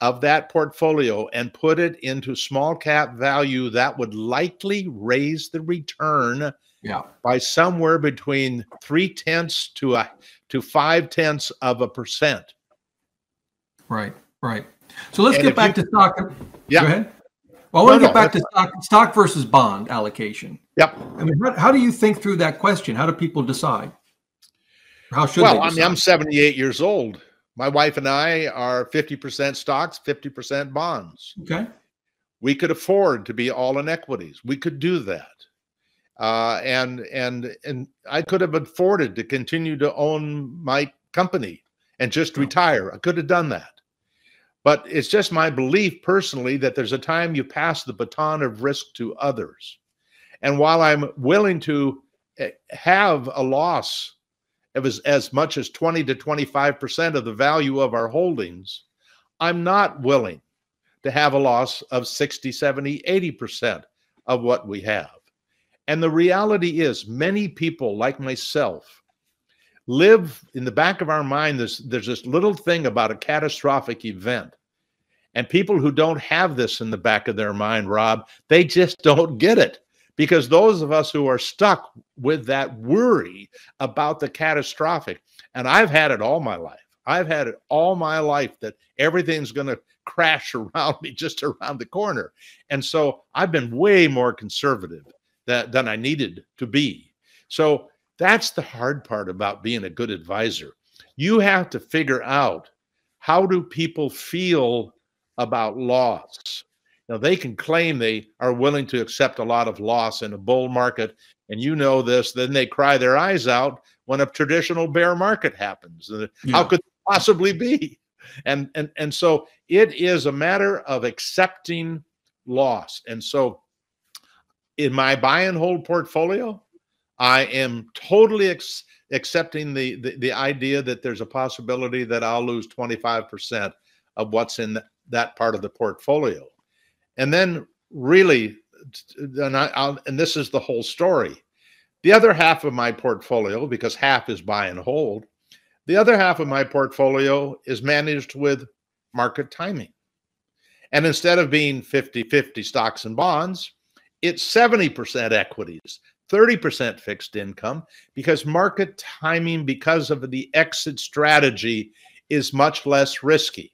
of that portfolio and put it into small cap value, that would likely raise the return yeah. by somewhere between three tenths to a to five tenths of a percent. Right, right. So let's and get back you, to stock. Yeah. Go ahead. Well, I want to no, get back to stock, stock versus bond allocation. Yep. I mean, how, how do you think through that question? How do people decide? How should well, I mean, I'm 78 years old. My wife and I are 50% stocks, 50% bonds. Okay. We could afford to be all in equities. We could do that. Uh, and and and I could have afforded to continue to own my company and just retire. I could have done that. But it's just my belief personally that there's a time you pass the baton of risk to others. And while I'm willing to eh, have a loss of as, as much as 20 to 25% of the value of our holdings, I'm not willing to have a loss of 60, 70, 80% of what we have. And the reality is, many people like myself live in the back of our mind. There's, there's this little thing about a catastrophic event. And people who don't have this in the back of their mind, Rob, they just don't get it. Because those of us who are stuck with that worry about the catastrophic, and I've had it all my life. I've had it all my life that everything's going to crash around me just around the corner. And so I've been way more conservative that, than I needed to be. So that's the hard part about being a good advisor. You have to figure out how do people feel about loss. Now they can claim they are willing to accept a lot of loss in a bull market, and you know this. Then they cry their eyes out when a traditional bear market happens. Yeah. How could it possibly be? And and and so it is a matter of accepting loss. And so in my buy and hold portfolio, I am totally ex- accepting the, the, the idea that there's a possibility that I'll lose 25% of what's in that part of the portfolio. And then really, and I, I'll, and this is the whole story. The other half of my portfolio, because half is buy and hold, the other half of my portfolio is managed with market timing. And instead of being 50 50 stocks and bonds, it's 70% equities, 30% fixed income, because market timing, because of the exit strategy, is much less risky.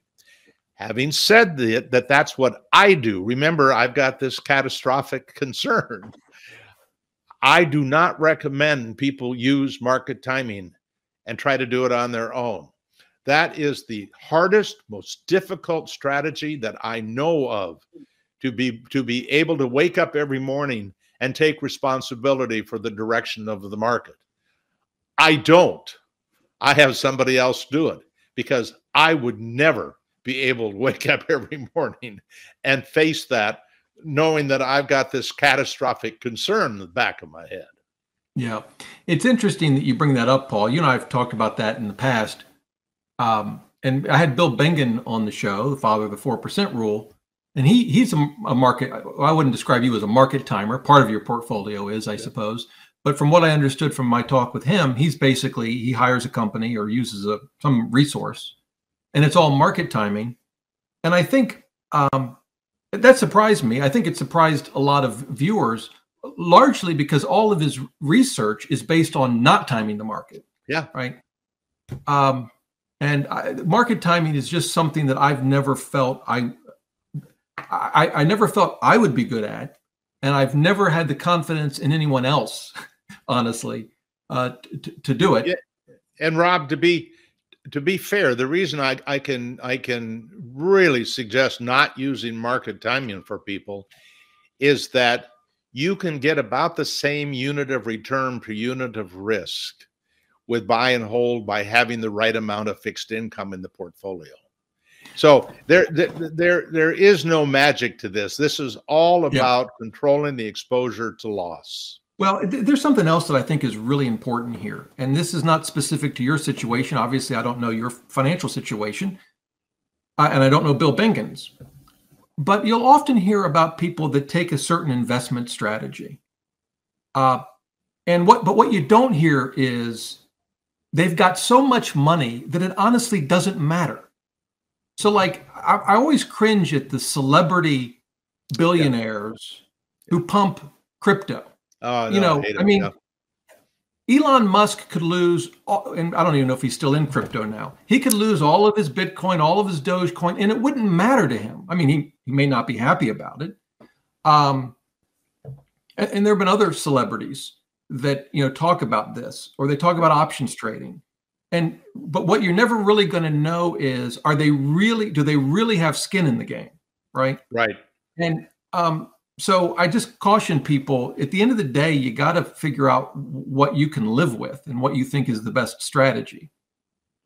Having said that, that that's what I do. Remember, I've got this catastrophic concern. I do not recommend people use market timing and try to do it on their own. That is the hardest, most difficult strategy that I know of to be to be able to wake up every morning and take responsibility for the direction of the market. I don't. I have somebody else do it because I would never be able to wake up every morning and face that knowing that I've got this catastrophic concern in the back of my head. Yeah. It's interesting that you bring that up, Paul. You and I have talked about that in the past. Um, and I had Bill Bengen on the show, the father of the 4% rule and he he's a, a, market. I wouldn't describe you as a market timer. Part of your portfolio is, I yeah. suppose. But from what I understood from my talk with him, he's basically he hires a company or uses a some resource, and it's all market timing. And I think um, that surprised me. I think it surprised a lot of viewers, largely because all of his research is based on not timing the market. Yeah. Right. Um, and I, market timing is just something that I've never felt I I, I never felt I would be good at, and I've never had the confidence in anyone else, honestly, uh, to, to do it. And Rob, to be to be fair, the reason I, I can I can really suggest not using market timing for people is that you can get about the same unit of return per unit of risk with buy and hold by having the right amount of fixed income in the portfolio. So there, there, there is no magic to this. This is all about yeah. controlling the exposure to loss. Well, there's something else that I think is really important here, and this is not specific to your situation. Obviously, I don't know your financial situation, uh, and I don't know Bill Bengen's. But you'll often hear about people that take a certain investment strategy, Uh, and what, but what you don't hear is they've got so much money that it honestly doesn't matter. So, like, I, I always cringe at the celebrity billionaires yeah. who pump crypto. Oh, no, you know, I, I mean, yeah. Elon Musk could lose, all, and I don't even know if he's still in crypto now. He could lose all of his Bitcoin, all of his Dogecoin, and it wouldn't matter to him. I mean, he, he may not be happy about it. Um, and, and there have been other celebrities that you know talk about this or they talk about options trading and but what you're never really going to know is are they really do they really have skin in the game right? Right. And um so i just caution people at the end of the day you got to figure out what you can live with and what you think is the best strategy.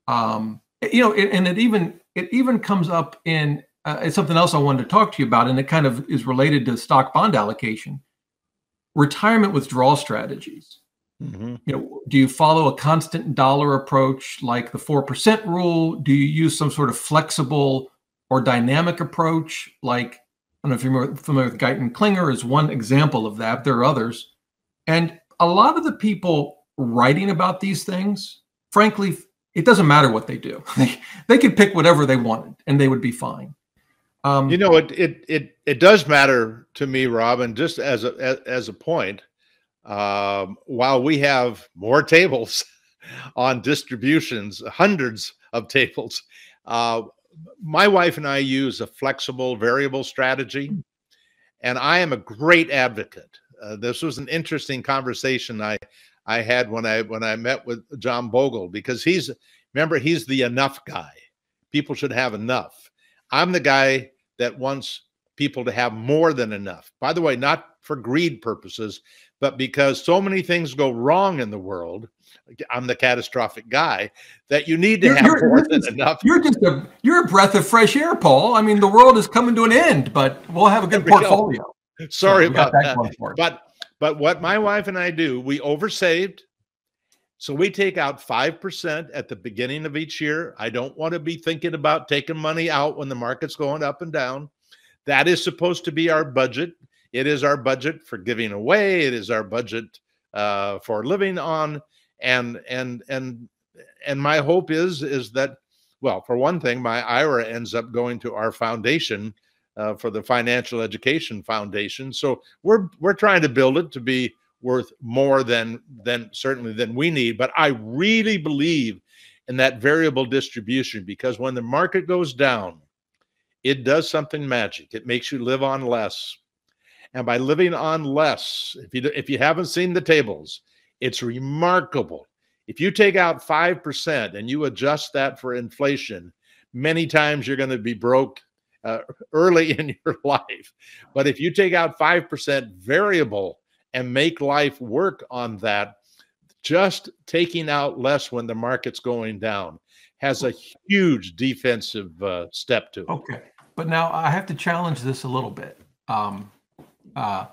Um you know and it even it even comes up in uh, it's something else i wanted to talk to you about and it kind of is related to stock bond allocation. Retirement withdrawal strategies. Mm-hmm. You know, do you follow a constant dollar approach like the 4% rule? Do you use some sort of flexible or dynamic approach like I don't know if you're familiar with Guyton Klinger is one example of that. There are others. And a lot of the people writing about these things, frankly, it doesn't matter what they do. They, they could pick whatever they wanted and they would be fine. Um, you know, it it it it does matter to me, Robin. Just as a as, as a point, um, while we have more tables on distributions, hundreds of tables, uh, my wife and I use a flexible variable strategy, and I am a great advocate. Uh, this was an interesting conversation I I had when I when I met with John Bogle because he's remember he's the enough guy. People should have enough I'm the guy that wants people to have more than enough. By the way, not for greed purposes, but because so many things go wrong in the world. I'm the catastrophic guy that you need to you're, have you're, more you're than just, enough. You're just a you're a breath of fresh air, Paul. I mean, the world is coming to an end, but we'll have a good portfolio. Go. Sorry so about that. that. But but what my wife and I do, we oversaved. So we take out 5% at the beginning of each year. I don't want to be thinking about taking money out when the market's going up and down. That is supposed to be our budget. It is our budget for giving away. It is our budget uh, for living on. And and and and my hope is is that well, for one thing, my IRA ends up going to our foundation uh, for the Financial Education Foundation. So we're we're trying to build it to be worth more than than certainly than we need but i really believe in that variable distribution because when the market goes down it does something magic it makes you live on less and by living on less if you if you haven't seen the tables it's remarkable if you take out 5% and you adjust that for inflation many times you're going to be broke uh, early in your life but if you take out 5% variable and make life work on that, just taking out less when the market's going down has a huge defensive uh, step to it. Okay. But now I have to challenge this a little bit. Um, uh,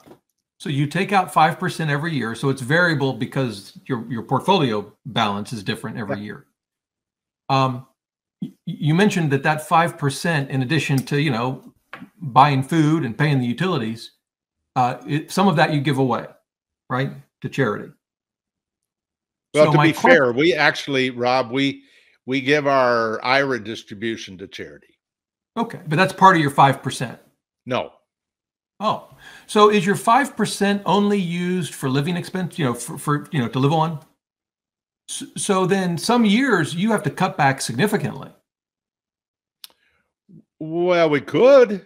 so you take out 5% every year. So it's variable because your, your portfolio balance is different every yeah. year. Um, you mentioned that that 5% in addition to, you know, buying food and paying the utilities, uh, it, some of that you give away, right, to charity. Well, so to be fair, we actually, Rob, we we give our IRA distribution to charity. Okay, but that's part of your five percent. No. Oh, so is your five percent only used for living expense? You know, for, for you know to live on. So, so then, some years you have to cut back significantly. Well, we could.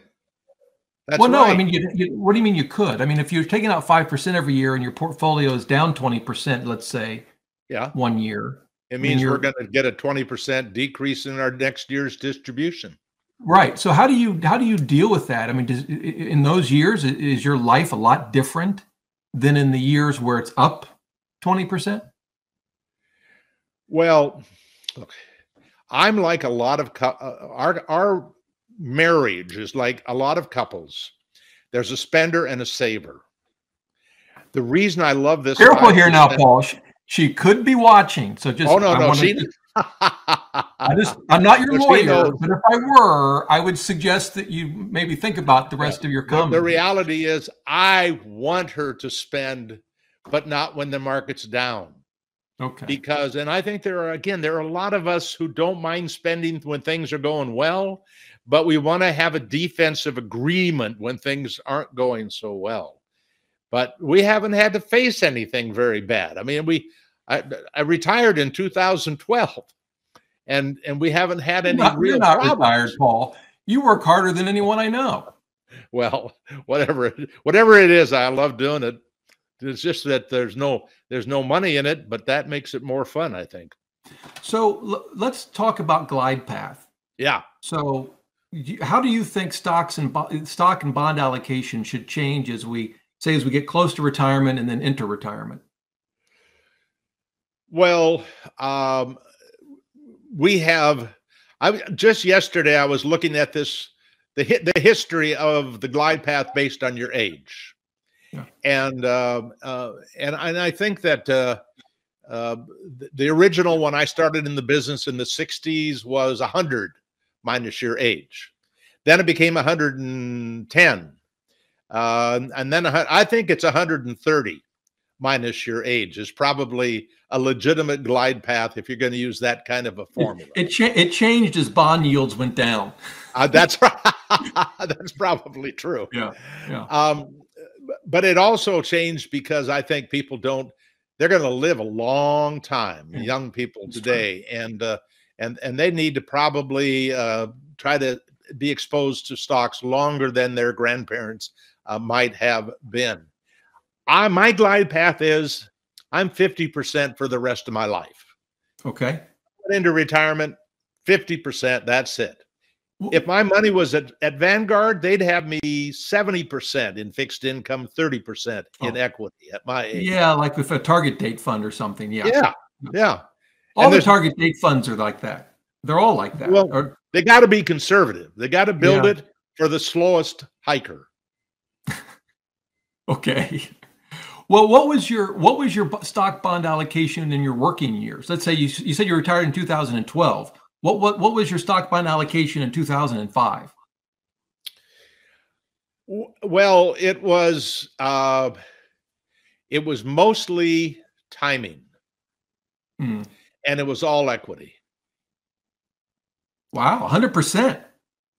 That's well, no, right. I mean, you, you, what do you mean you could? I mean, if you're taking out five percent every year and your portfolio is down twenty percent, let's say, yeah, one year, it means we're going to get a twenty percent decrease in our next year's distribution. Right. So how do you how do you deal with that? I mean, does, in those years, is your life a lot different than in the years where it's up twenty percent? Well, look, I'm like a lot of uh, our our marriage is like a lot of couples. There's a spender and a saver. The reason I love this. Careful here now, Paul. She, she, could be watching, so just. Oh no, I no, she. I just, I'm not your lawyer, but if I were, I would suggest that you maybe think about the rest yeah. of your comments. The reality is, I want her to spend but not when the market's down. Okay. Because, and I think there are, again, there are a lot of us who don't mind spending when things are going well, but we want to have a defensive agreement when things aren't going so well. But we haven't had to face anything very bad. I mean, we, I, I retired in 2012 and and we haven't had any you're not, real you're not problems. retired, Paul. You work harder than anyone I know. Well, whatever whatever it is, I love doing it. It's just that there's no there's no money in it, but that makes it more fun, I think. So l- let's talk about glide path. Yeah. So how do you think stocks and bo- stock and bond allocation should change as we say as we get close to retirement and then into retirement? Well, um, we have. I just yesterday I was looking at this the the history of the glide path based on your age, yeah. and uh, uh, and and I think that uh, uh, the original when I started in the business in the '60s was 100 minus your age. Then it became 110, uh, and then I think it's 130 minus your age is probably a legitimate glide path if you're going to use that kind of a formula. It, it, cha- it changed as bond yields went down. Uh, that's right. that's probably true. Yeah, yeah. Um, but it also changed because I think people don't. They're going to live a long time, Yeah, young people that's today, and uh, and and they need to probably uh, try to be exposed to stocks longer than their grandparents uh, might have been. I my glide path is I'm 50% for the rest of my life. Okay. Into retirement, 50%, that's it. If my money was at, at Vanguard, they'd have me 70% in fixed income, 30% in Oh. equity at my age. Yeah, like with a target date fund or something. Yeah. Yeah. Yeah. All And the target date funds are like that. They're all like that. Well- Or- They got to be conservative. They got to build Yeah. it for the slowest hiker. okay. Well, what was your what was your stock bond allocation in your working years? Let's say you you said you retired in 2012. What what what was your stock bond allocation in 2005? Well, it was uh, it was mostly timing, Hmm. and it was all equity. Wow, 100%.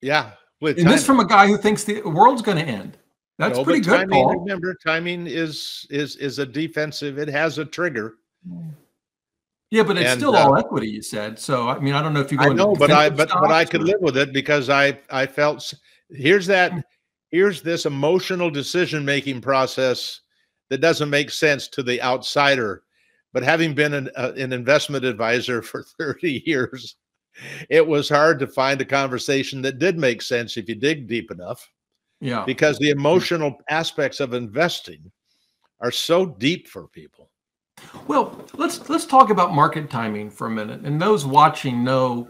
Yeah, And this from a guy who thinks the world's going to end. That's No, pretty good, timing, Paul. Remember, timing is is is a defensive. It has a trigger. Yeah, but it's And, still uh, all equity, you said. So I mean, I don't know if you I know, but I but but I could or- live with it because I I felt here's that here's this emotional decision making process that doesn't make sense to the outsider. But having been an, uh, an investment advisor for 30 years, it was hard to find a conversation that did make sense if you dig deep enough Yeah. because the emotional aspects of investing are so deep for people. Well, let's let's talk about market timing for a minute. And those watching know,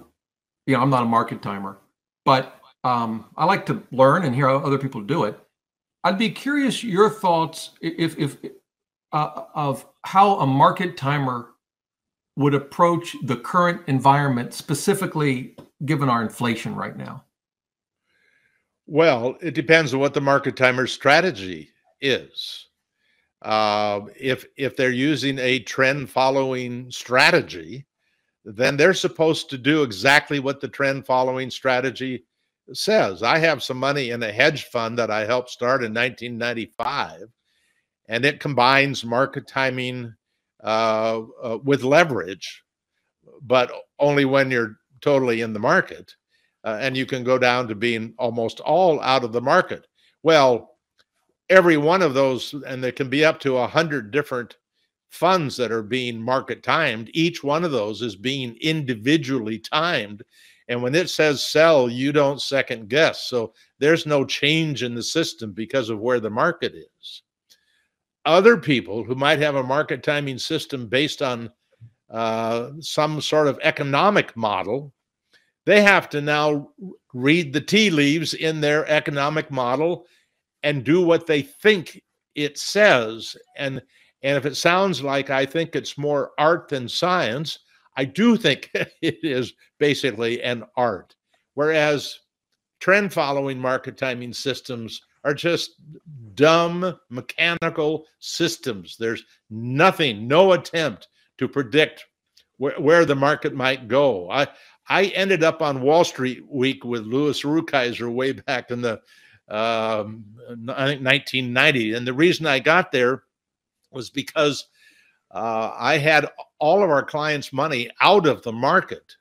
you know, I'm not a market timer, but um, I like to learn and hear how other people do it. I'd be curious your thoughts if if uh, of how a market timer would approach the current environment, specifically given our inflation right now. Well, it depends on what the market timer strategy is. Uh, if if they're using a trend following strategy, then they're supposed to do exactly what the trend following strategy says. I have some money in a hedge fund that I helped start in 1995, and it combines market timing uh, uh, with leverage, but only when you're totally in the market uh, and you can go down to being almost all out of the market. Well, every one of those, and there can be up to a hundred different funds that are being market timed. Each one of those is being individually timed. And when it says sell, you don't second guess. So there's no change in the system because of where the market is. Other people who might have a market timing system based on uh, some sort of economic model they have to now read the tea leaves in their economic model and do what they think it says and and if it sounds like i think it's more art than science i do think it is basically an art whereas trend following market timing systems are just dumb mechanical systems. There's nothing, no attempt to predict where, where the market might go. I I ended up on Wall Street Week with Louis Rukeyser way back in the um, I think 1990, and the reason I got there was because uh, I had all of our clients' money out of the market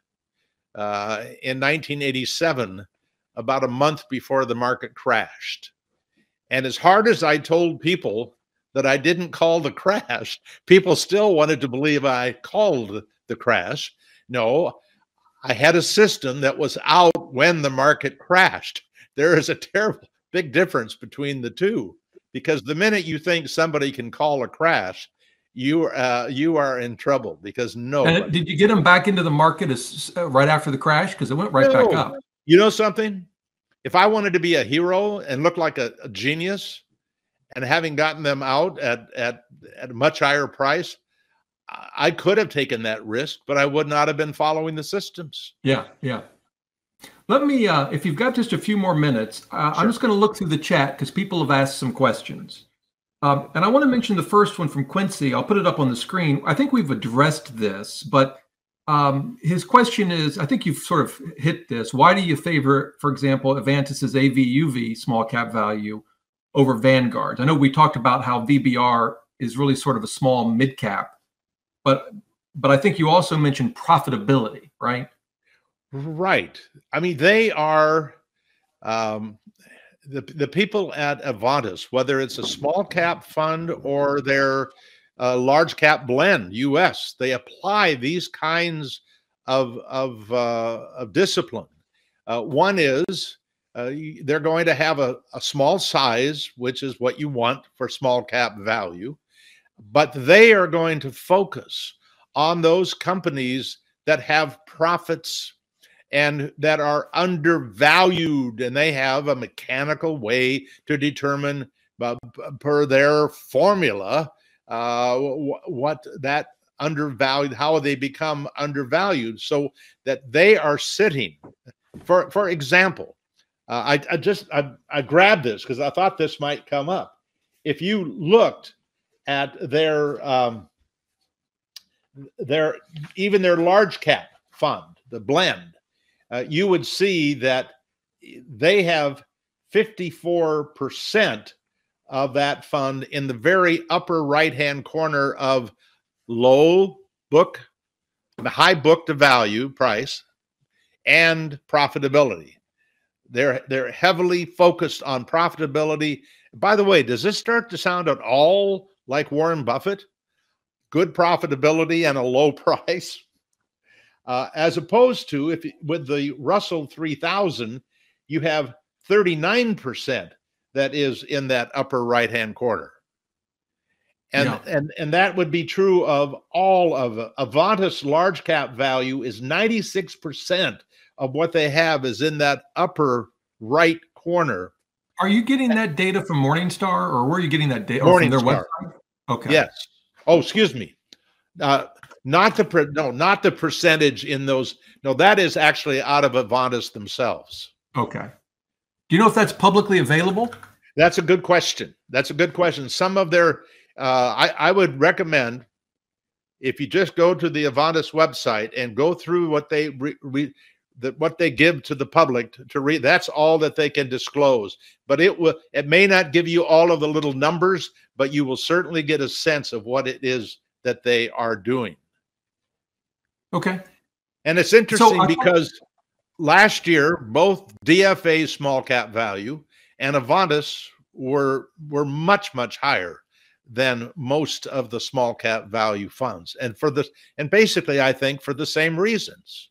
uh, in 1987, about a month before the market crashed. And as hard as I told people that I didn't call the crash, people still wanted to believe I called the crash. No, I had a system that was out when the market crashed. There is a terrible big difference between the two because the minute you think somebody can call a crash, you uh, you are in trouble because no. Did you get them back into the market as, uh, right after the crash because it went right no. back up? You know something? If I wanted to be a hero and look like a, a genius, and having gotten them out at at at a much higher price, I could have taken that risk, but I would not have been following the systems. Yeah, yeah. Let me, uh, if you've got just a few more minutes, uh, sure. I'm just going to look through the chat because people have asked some questions. Um, and I want to mention the first one from Quincy. I'll put it up on the screen. I think we've addressed this, but um, his question is I think you've sort of hit this. Why do you favor, for example, Avantis's AVUV small cap value over Vanguard? I know we talked about how VBR is really sort of a small mid cap, but but I think you also mentioned profitability, right? Right. I mean, they are um, the the people at Avantis, whether it's a small cap fund or their uh, large cap blend, U.S. They apply these kinds of of, uh, of discipline. Uh, one is uh, they're going to have a, a small size, which is what you want for small cap value, but they are going to focus on those companies that have profits and that are undervalued and they have a mechanical way to determine uh, per their formula uh, what that undervalued how they become undervalued so that they are sitting. For for example uh, I, I just I, I grabbed this because i thought this might come up. If you looked at their um, their even their large cap fund the blend uh, you would see that they have 54% of that fund in the very upper right hand corner of low book, the high book to value price, and profitability. They're they're heavily focused on profitability. By the way, does this start to sound at all like Warren Buffett? Good profitability and a low price uh, as opposed to if with the Russell 3000, you have 39% that is in that upper right hand corner. And, yeah. and and that would be true of all of Avantis large cap value is 96% of what they have is in that upper right corner. Are you getting that data from Morningstar or where are you getting that data? Morningstar. From their website? Okay. Yes. Oh, excuse me. Uh, not the per, no, not the percentage in those. No, that is actually out of Avantis themselves. Okay. Do you know if that's publicly available? That's a good question. That's a good question. Some of their, uh, I, I would recommend if you just go to the Avantis website and go through what they re, re, the, what they give to the public to, to read. That's all that they can disclose. But it will it may not give you all of the little numbers, but you will certainly get a sense of what it is that they are doing. Okay. And it's interesting so because last year both DFA small cap value and Avantis were were much much higher than most of the small cap value funds and for the and basically I think for the same reasons.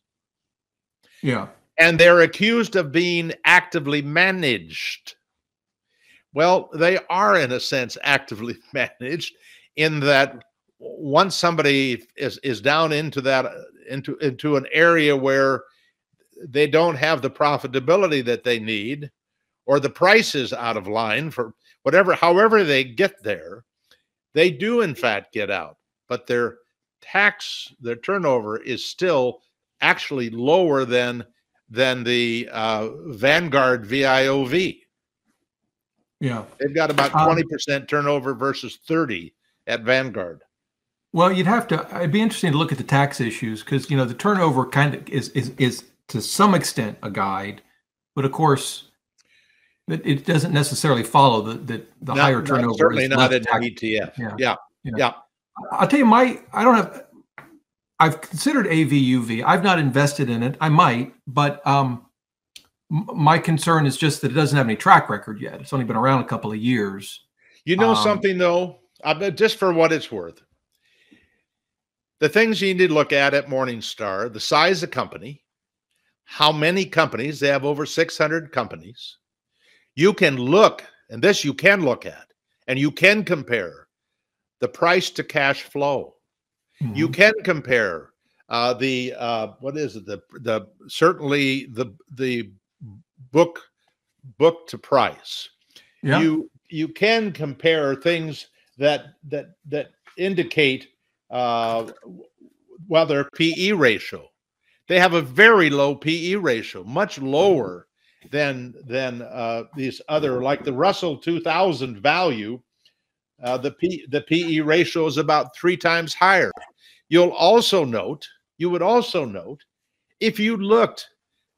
Yeah. And they're accused of being actively managed. Well, they are in a sense actively managed in that once somebody is is down into that uh, into into an area where they don't have the profitability that they need or the price is out of line for whatever however they get there they do in fact get out but their tax their turnover is still actually lower than than the uh, vanguard viov Yeah. They've got about Um, 20% turnover versus 30 at Vanguard. Well, you'd have to. It'd be interesting to look at the tax issues because you know the turnover kind of is is is to some extent a guide, but of course, it, it doesn't necessarily follow that the, the Not- higher not- turnover. certainly is not less tax- ETF. Yeah. Yeah. Yeah. Yeah. I'll tell you, my I don't have. I've considered AVUV. I've not invested in it. I might, but um, my concern is just that it doesn't have any track record yet. It's only been around a couple of years. You know Um, something though, I just for what it's worth, the things you need to look at at Morningstar, the size of company, how many companies they have over 600 companies. You can look, and this you can look at, and you can compare the price to cash flow. You Mhm. can compare uh, the uh, what is it the the certainly the the book book to price yeah. you you can compare things that that that indicate uh, well their PE ratio. They have a very low PE ratio, much lower than than uh, these other like the Russell 2000 value. Uh, the P, the PE ratio is about three times higher. You'll also note you would also note if you looked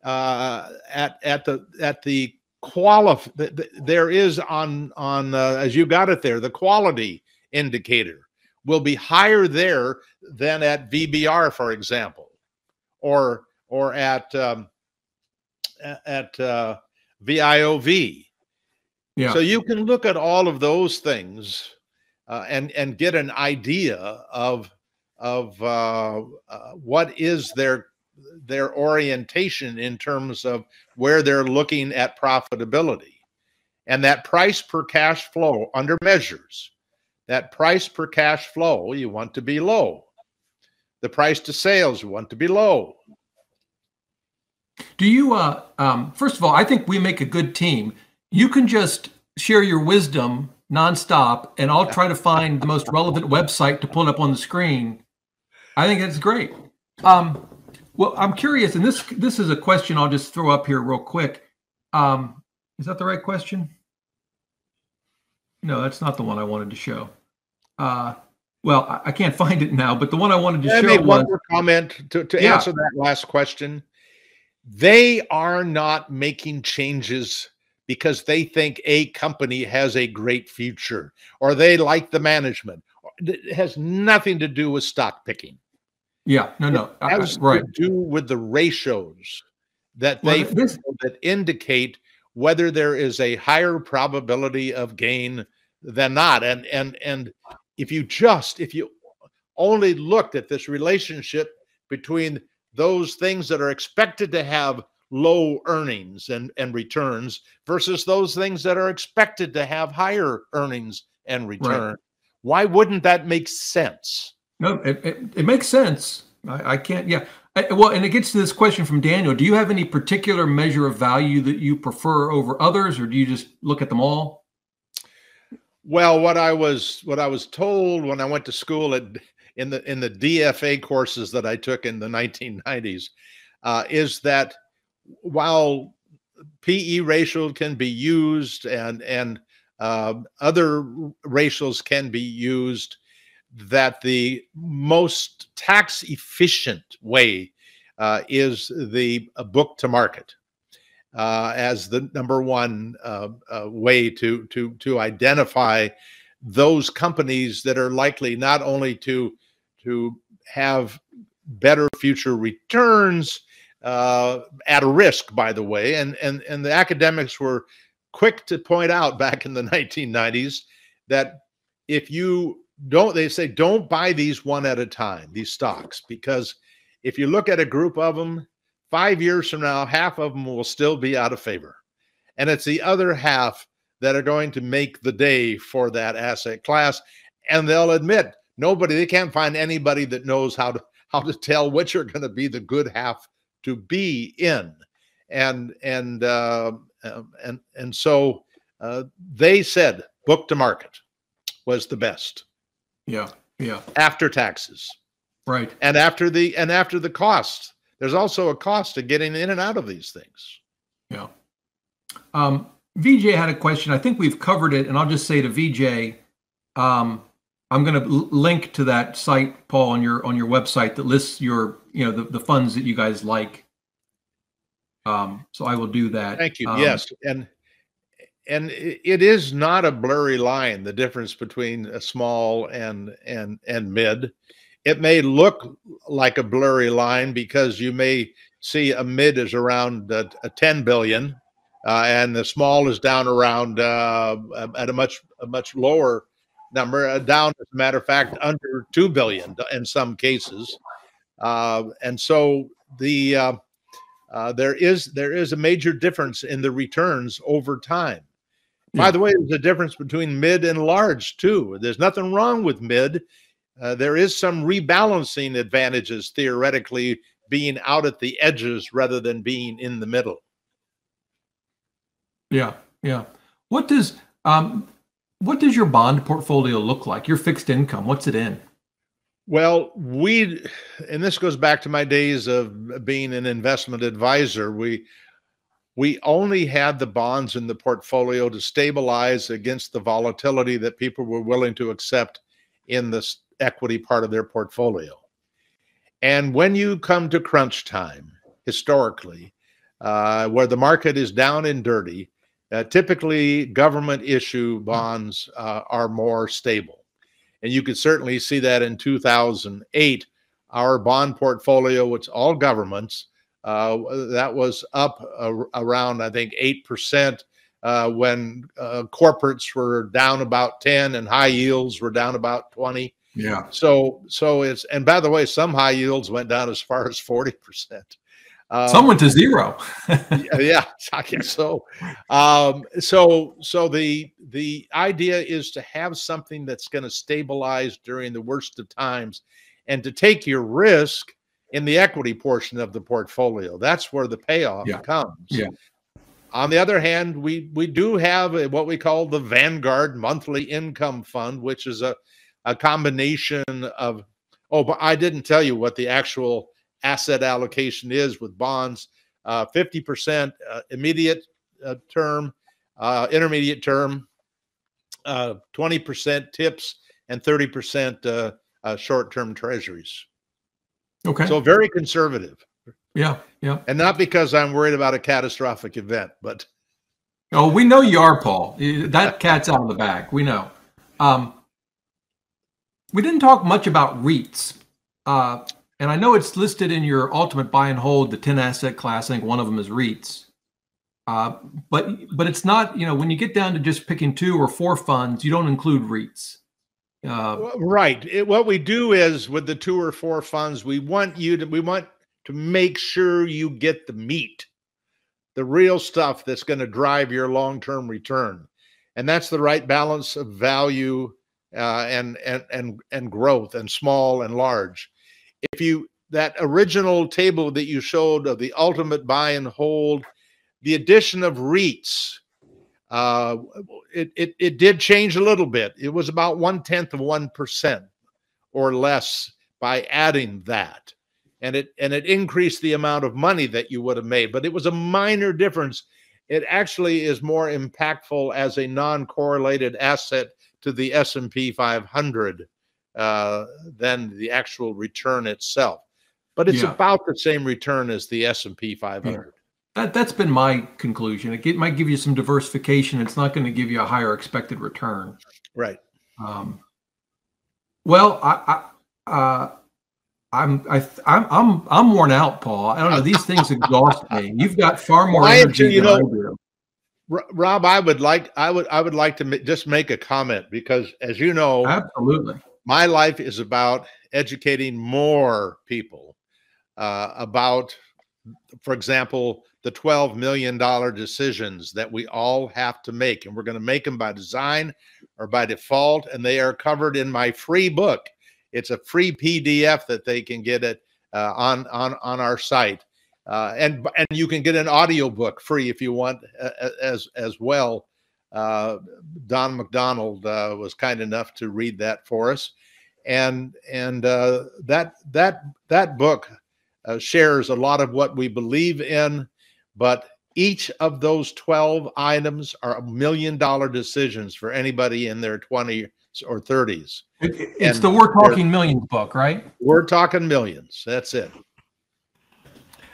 uh, at at the at the qualif the, the, there is on on uh, as you got it there the quality indicator will be higher there than at VBR for example or or at um, at uh, VIOV yeah. so you can look at all of those things uh, and and get an idea of of uh, uh, what is their their orientation in terms of where they're looking at profitability, and that price per cash flow under measures. That price per cash flow you want to be low. The price to sales you want to be low. Do you, uh, um, first of all, I think we make a good team. You can just share your wisdom nonstop, and I'll try to find the most relevant website to pull it up on the screen. I think that's great. Um, well, I'm curious, and this this is a question I'll just throw up here real quick. Um, is that the right question? No, that's not the one I wanted to show. Uh, well, I, I can't find it now, but the one I wanted to Can I show make was one more comment to, to Yeah. answer that last question? They are not making changes because they think a company has a great future or they like the management. It has nothing to do with stock picking. yeah, no, no, I- I- It has uh, uh, right. to do with the ratios that Well, they this- feel that indicate whether there is a higher probability of gain than not. And and and if you just if you only looked at this relationship between those things that are expected to have low earnings and, and returns versus those things that are expected to have higher earnings and return. Why wouldn't that make sense? No, it, it, it makes sense. I, I can't, yeah. I, well, and it gets to this question from Daniel. Do you have any particular measure of value that you prefer over others, or do you just look at them all? Well, what I was what I was told when I went to school at in the in the DFA courses that I took in the 1990s uh, is that while PE ratio can be used and and uh, other ratios can be used, that the most tax efficient way uh, is the uh, book to market uh, as the number one uh, uh, way to to to identify those companies that are likely not only to to have better future returns uh, at a risk, by the way, and and and the academics were quick to point out back in the 1990s that if you don't, they say don't buy these one at a time, these stocks, because if you look at a group of them, five years from now, half of them will still be out of favor. And it's the other half that are going to make the day for that asset class. And they'll admit nobody, they can't find anybody that knows how to how to tell which are going to be the good half to be in. And and uh, and and so uh, they said book to market was the best Yeah, yeah, after taxes right. and after the and after the cost there's also a cost to getting in and out of these things Yeah. Um, VJ had a question. I think we've covered it, and I'll just say to VJ, um, I'm going to link to that site, Paul, on your on your website that lists your you know the, the funds that you guys like. Um, so I will do that. Thank you. Um, yes, and and it is not a blurry line the difference between a small and and and mid. It may look like a blurry line because you may see a mid is around a, a 10 billion uh, and the small is down around uh, at a much a much lower number, uh, down as a matter of fact under two billion in some cases, uh, and so the uh, uh, there is there is a major difference in the returns over time. Yeah. By the way, there's a difference between mid and large too. There's nothing wrong with mid. there is some rebalancing advantages theoretically being out at the edges rather than being in the middle. Yeah, yeah. What does um, what does your bond portfolio look like? Your fixed income, what's it in? Well, we, and this goes back to my days of being an investment advisor. We we only had the bonds in the portfolio to stabilize against the volatility that people were willing to accept in the equity part of their portfolio. And when you come to crunch time, historically, uh, where the market is down and dirty, uh, typically, government issue bonds uh, are more stable. And you could certainly see that in 2008. Our bond portfolio, which all governments, uh, that was up around, I think, 8% uh, when uh, corporates were down about 10 and high yields were down about 20. Yeah. So, so it's, and by the way, some high yields went down as far as 40%. Um, Some went to zero. yeah, I guess so. Um, so, so the the idea is to have something that's going to stabilize during the worst of times, and to take your risk in the equity portion of the portfolio. That's where the payoff yeah. comes. Yeah. On the other hand, we we do have a, what we call the Vanguard Monthly Income Fund, which is a a combination of. Oh, but I didn't tell you what the actual asset allocation is with bonds uh, 50% uh, immediate uh, term, uh, intermediate term, 20% uh, tips, and 30% uh, short term treasuries. Okay. So very conservative. Yeah. Yeah. And not because I'm worried about a catastrophic event, but. Oh, we know you are, Paul. That cat's out of the bag. We know. Um, we didn't talk much about REITs. And I know it's listed in your ultimate buy and hold, the 10 asset class. I think one of them is REITs. Uh, but but it's not, you know, when you get down to just picking two or four funds, you don't include REITs. Uh, right. It, what we do is with the two or four funds, we want you to we want to make sure you get the meat, the real stuff that's going to drive your long-term return, and that's the right balance of value uh, and and and and growth, and small and large if you that original table that you showed of the ultimate buy and hold, the addition of REITs, uh, it, it, it did change a little bit. It was about one tenth of one percent or less by adding that, and it and it increased the amount of money that you would have made. But it was a minor difference. It actually is more impactful as a non-correlated asset to the S&P 500 uh, than the actual return itself. But it's yeah. about the same return as the S and P 500. Yeah. That that's been my conclusion. It might give you some diversification. It's not going to give you a higher expected return. Right. Um, well, I, I uh, I'm I, I'm I'm I'm worn out, Paul. I don't know. These things exhaust me. You've got far more well, energy you than know, I do. Rob, I would like I would I would like to just make a comment because, as you know, absolutely, my life is about educating more people uh, about, for example, the $12 million decisions that we all have to make. And we're going to make them by design or by default. And they are covered in my free book. It's a free PDF that they can get it uh, on, on, on our site. Uh, and and you can get an audio book free if you want uh, as as well uh, Don McDonald uh, was kind enough to read that for us, and and uh, that that that book uh, shares a lot of what we believe in, but Each of those 12 items are a million dollar decisions for anybody in their 20s or 30s. It, it's and the We're Talking Millions book, right? We're talking millions. That's it.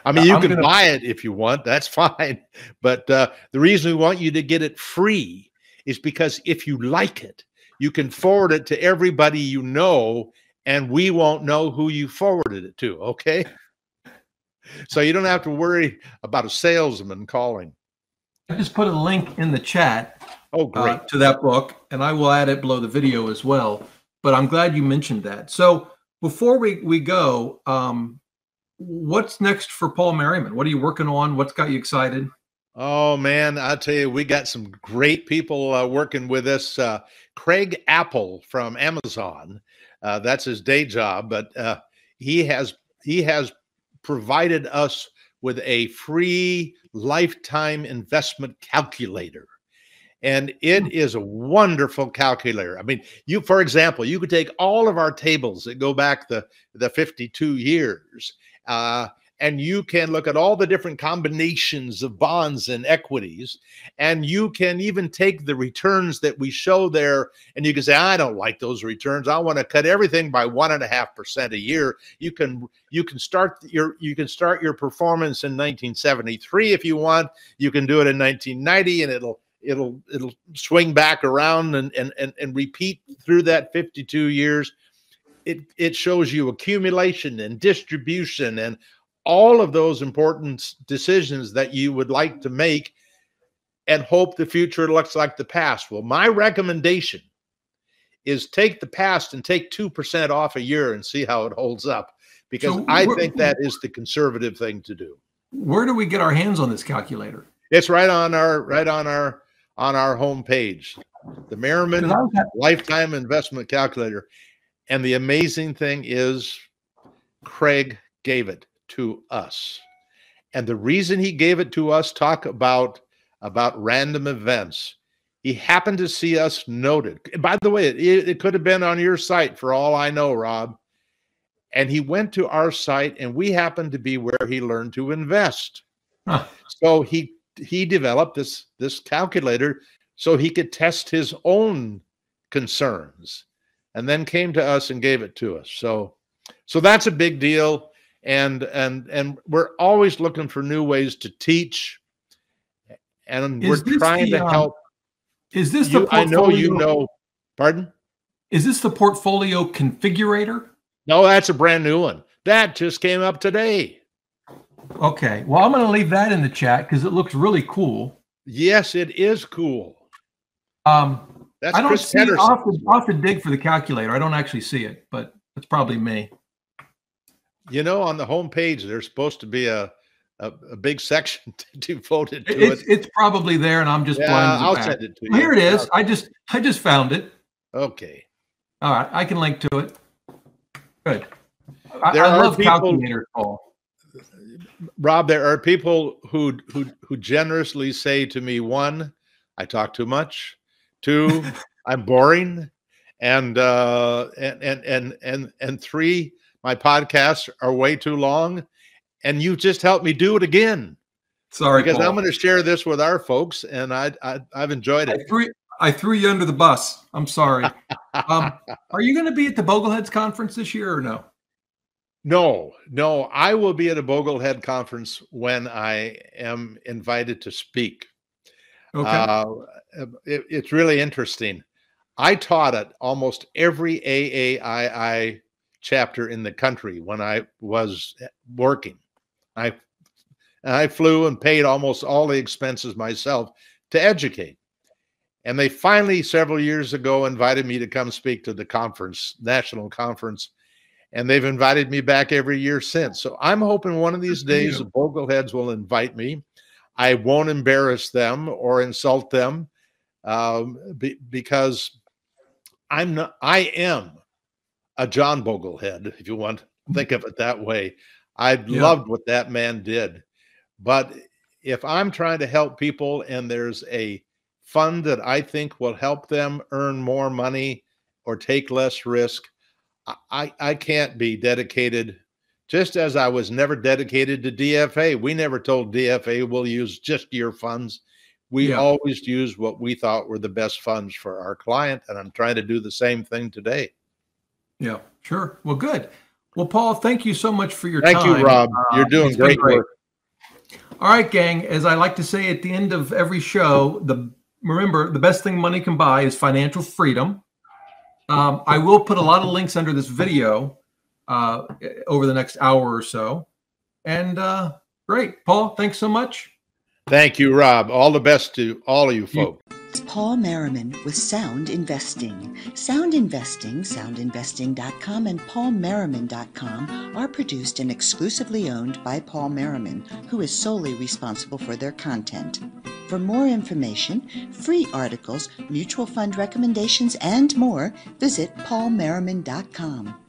I mean, you I'm can gonna... buy it if you want. That's fine. But uh, the reason we want you to get it free is because if you like it, you can forward it to everybody you know, and we won't know who you forwarded it to. Okay. So you don't have to worry about a salesman calling. I just put a link in the chat. Oh, uh, great. Uh, to that book, and I will add it below the video as well. But I'm glad you mentioned that. So before we we go, um, what's next for Paul Merriman? What are you working on? What's got you excited? Oh man, I tell you, we got some great people uh, working with us. Uh, Craig Apple from Amazon, uh, that's his day job, but uh, he has he has provided us with a free lifetime investment calculator. And it hmm. a wonderful calculator. I mean, you, for example, you could take all of our tables that go back the, the 52 years uh, and you can look at all the different combinations of bonds and equities and you can even take the returns that we show there and you can say i don't like those returns. I want to cut everything by one and a half percent a year. You can you can start your you can start your performance in 1973 if you want. You can do it in 1990 and it'll it'll it'll swing back around and and and, and repeat through that 52 years it, it shows you accumulation and distribution and all of those important decisions that you would like to make and hope the future looks like the past. Well, my recommendation is take the past and take 2% off a year and see how it holds up because so I think that is the conservative thing to do. Where do we get our hands on this calculator? It's right on our right on our on our homepage. The Merriman Lifetime Investment Calculator. And the amazing thing is, Craig gave it to us. And the reason he gave it to us, talk about about random events. He happened to see us noted. By the way, it, it could have been on your site for all I know, Rob. And he went to our site, and we happened to be where he learned to invest. Huh. So he he developed this this calculator so he could test his own concerns and then came to us and gave it to us. So so that's a big deal. And and and we're always looking for new ways to teach. And is we're trying the, to um, help is this the portfolio? i know you know pardon? Is this the portfolio configurator? No that's a brand new one. That just came up today. Okay well i'm going to leave that in the chat because it looks really cool. Yes it is cool. Um that's I don't Chris see. I'll have, to, I'll have to dig for the calculator. I don't actually see it, but it's probably me. You know, on the home page, there's supposed to be a a, a big section devoted to it's, it. It's probably there, and I'm just yeah, blind. I'll send it to you. Here it is. I just I just found it. Okay. All right, I can link to it. Good. I, there I love people, calculators, Paul. Rob, there are people who who who generously say to me, one, I talk too much. Two, I'm boring, and uh, and and and and and three, my podcasts are way too long, and you just helped me do it again. Sorry, because Paul. I'm going to share this with our folks, and I, I have enjoyed it. I threw, I threw you under the bus. I'm sorry. um, are you going to be at the Bogleheads conference this year or no? No, no. I will be at a Boglehead conference when I am invited to speak. Okay. Uh, it, it's really interesting. I taught at almost every AAII chapter in the country when I was working. I I flew and paid almost all the expenses myself to educate. And they finally, several years ago, invited me to come speak to the conference, national conference. And they've invited me back every year since. So I'm hoping one of these days the Bogleheads will invite me. I won't embarrass them or insult them um, be, because I'm not, I am a John Boglehead, if you want to think of it that way. I yeah. loved what that man did. But if I'm trying to help people and there's a fund that I think will help them earn more money or take less risk, I, I can't be dedicated Just as I was never dedicated to DFA, we never told DFA we'll use just your funds. We Yeah. always used what we thought were the best funds for our client. And I'm trying to do the same thing today. Yeah, sure. Well, good. Well, Paul, thank you so much for your Thank time. Thank you, Rob. Uh, You're doing it's great, work. All right, gang. As I like to say at the end of every show, the remember the best thing money can buy is financial freedom. Um, I will put a lot of links under this video uh, over the next hour or so. And uh, great, Paul. Thanks so much. Thank you, Rob. All the best to all of you folks. It's Paul Merriman with Sound Investing. Sound Investing, soundinvesting.com, and paulmerriman.com are produced and exclusively owned by Paul Merriman, who is solely responsible for their content. For more information, free articles, mutual fund recommendations, and more, visit paulmerriman.com.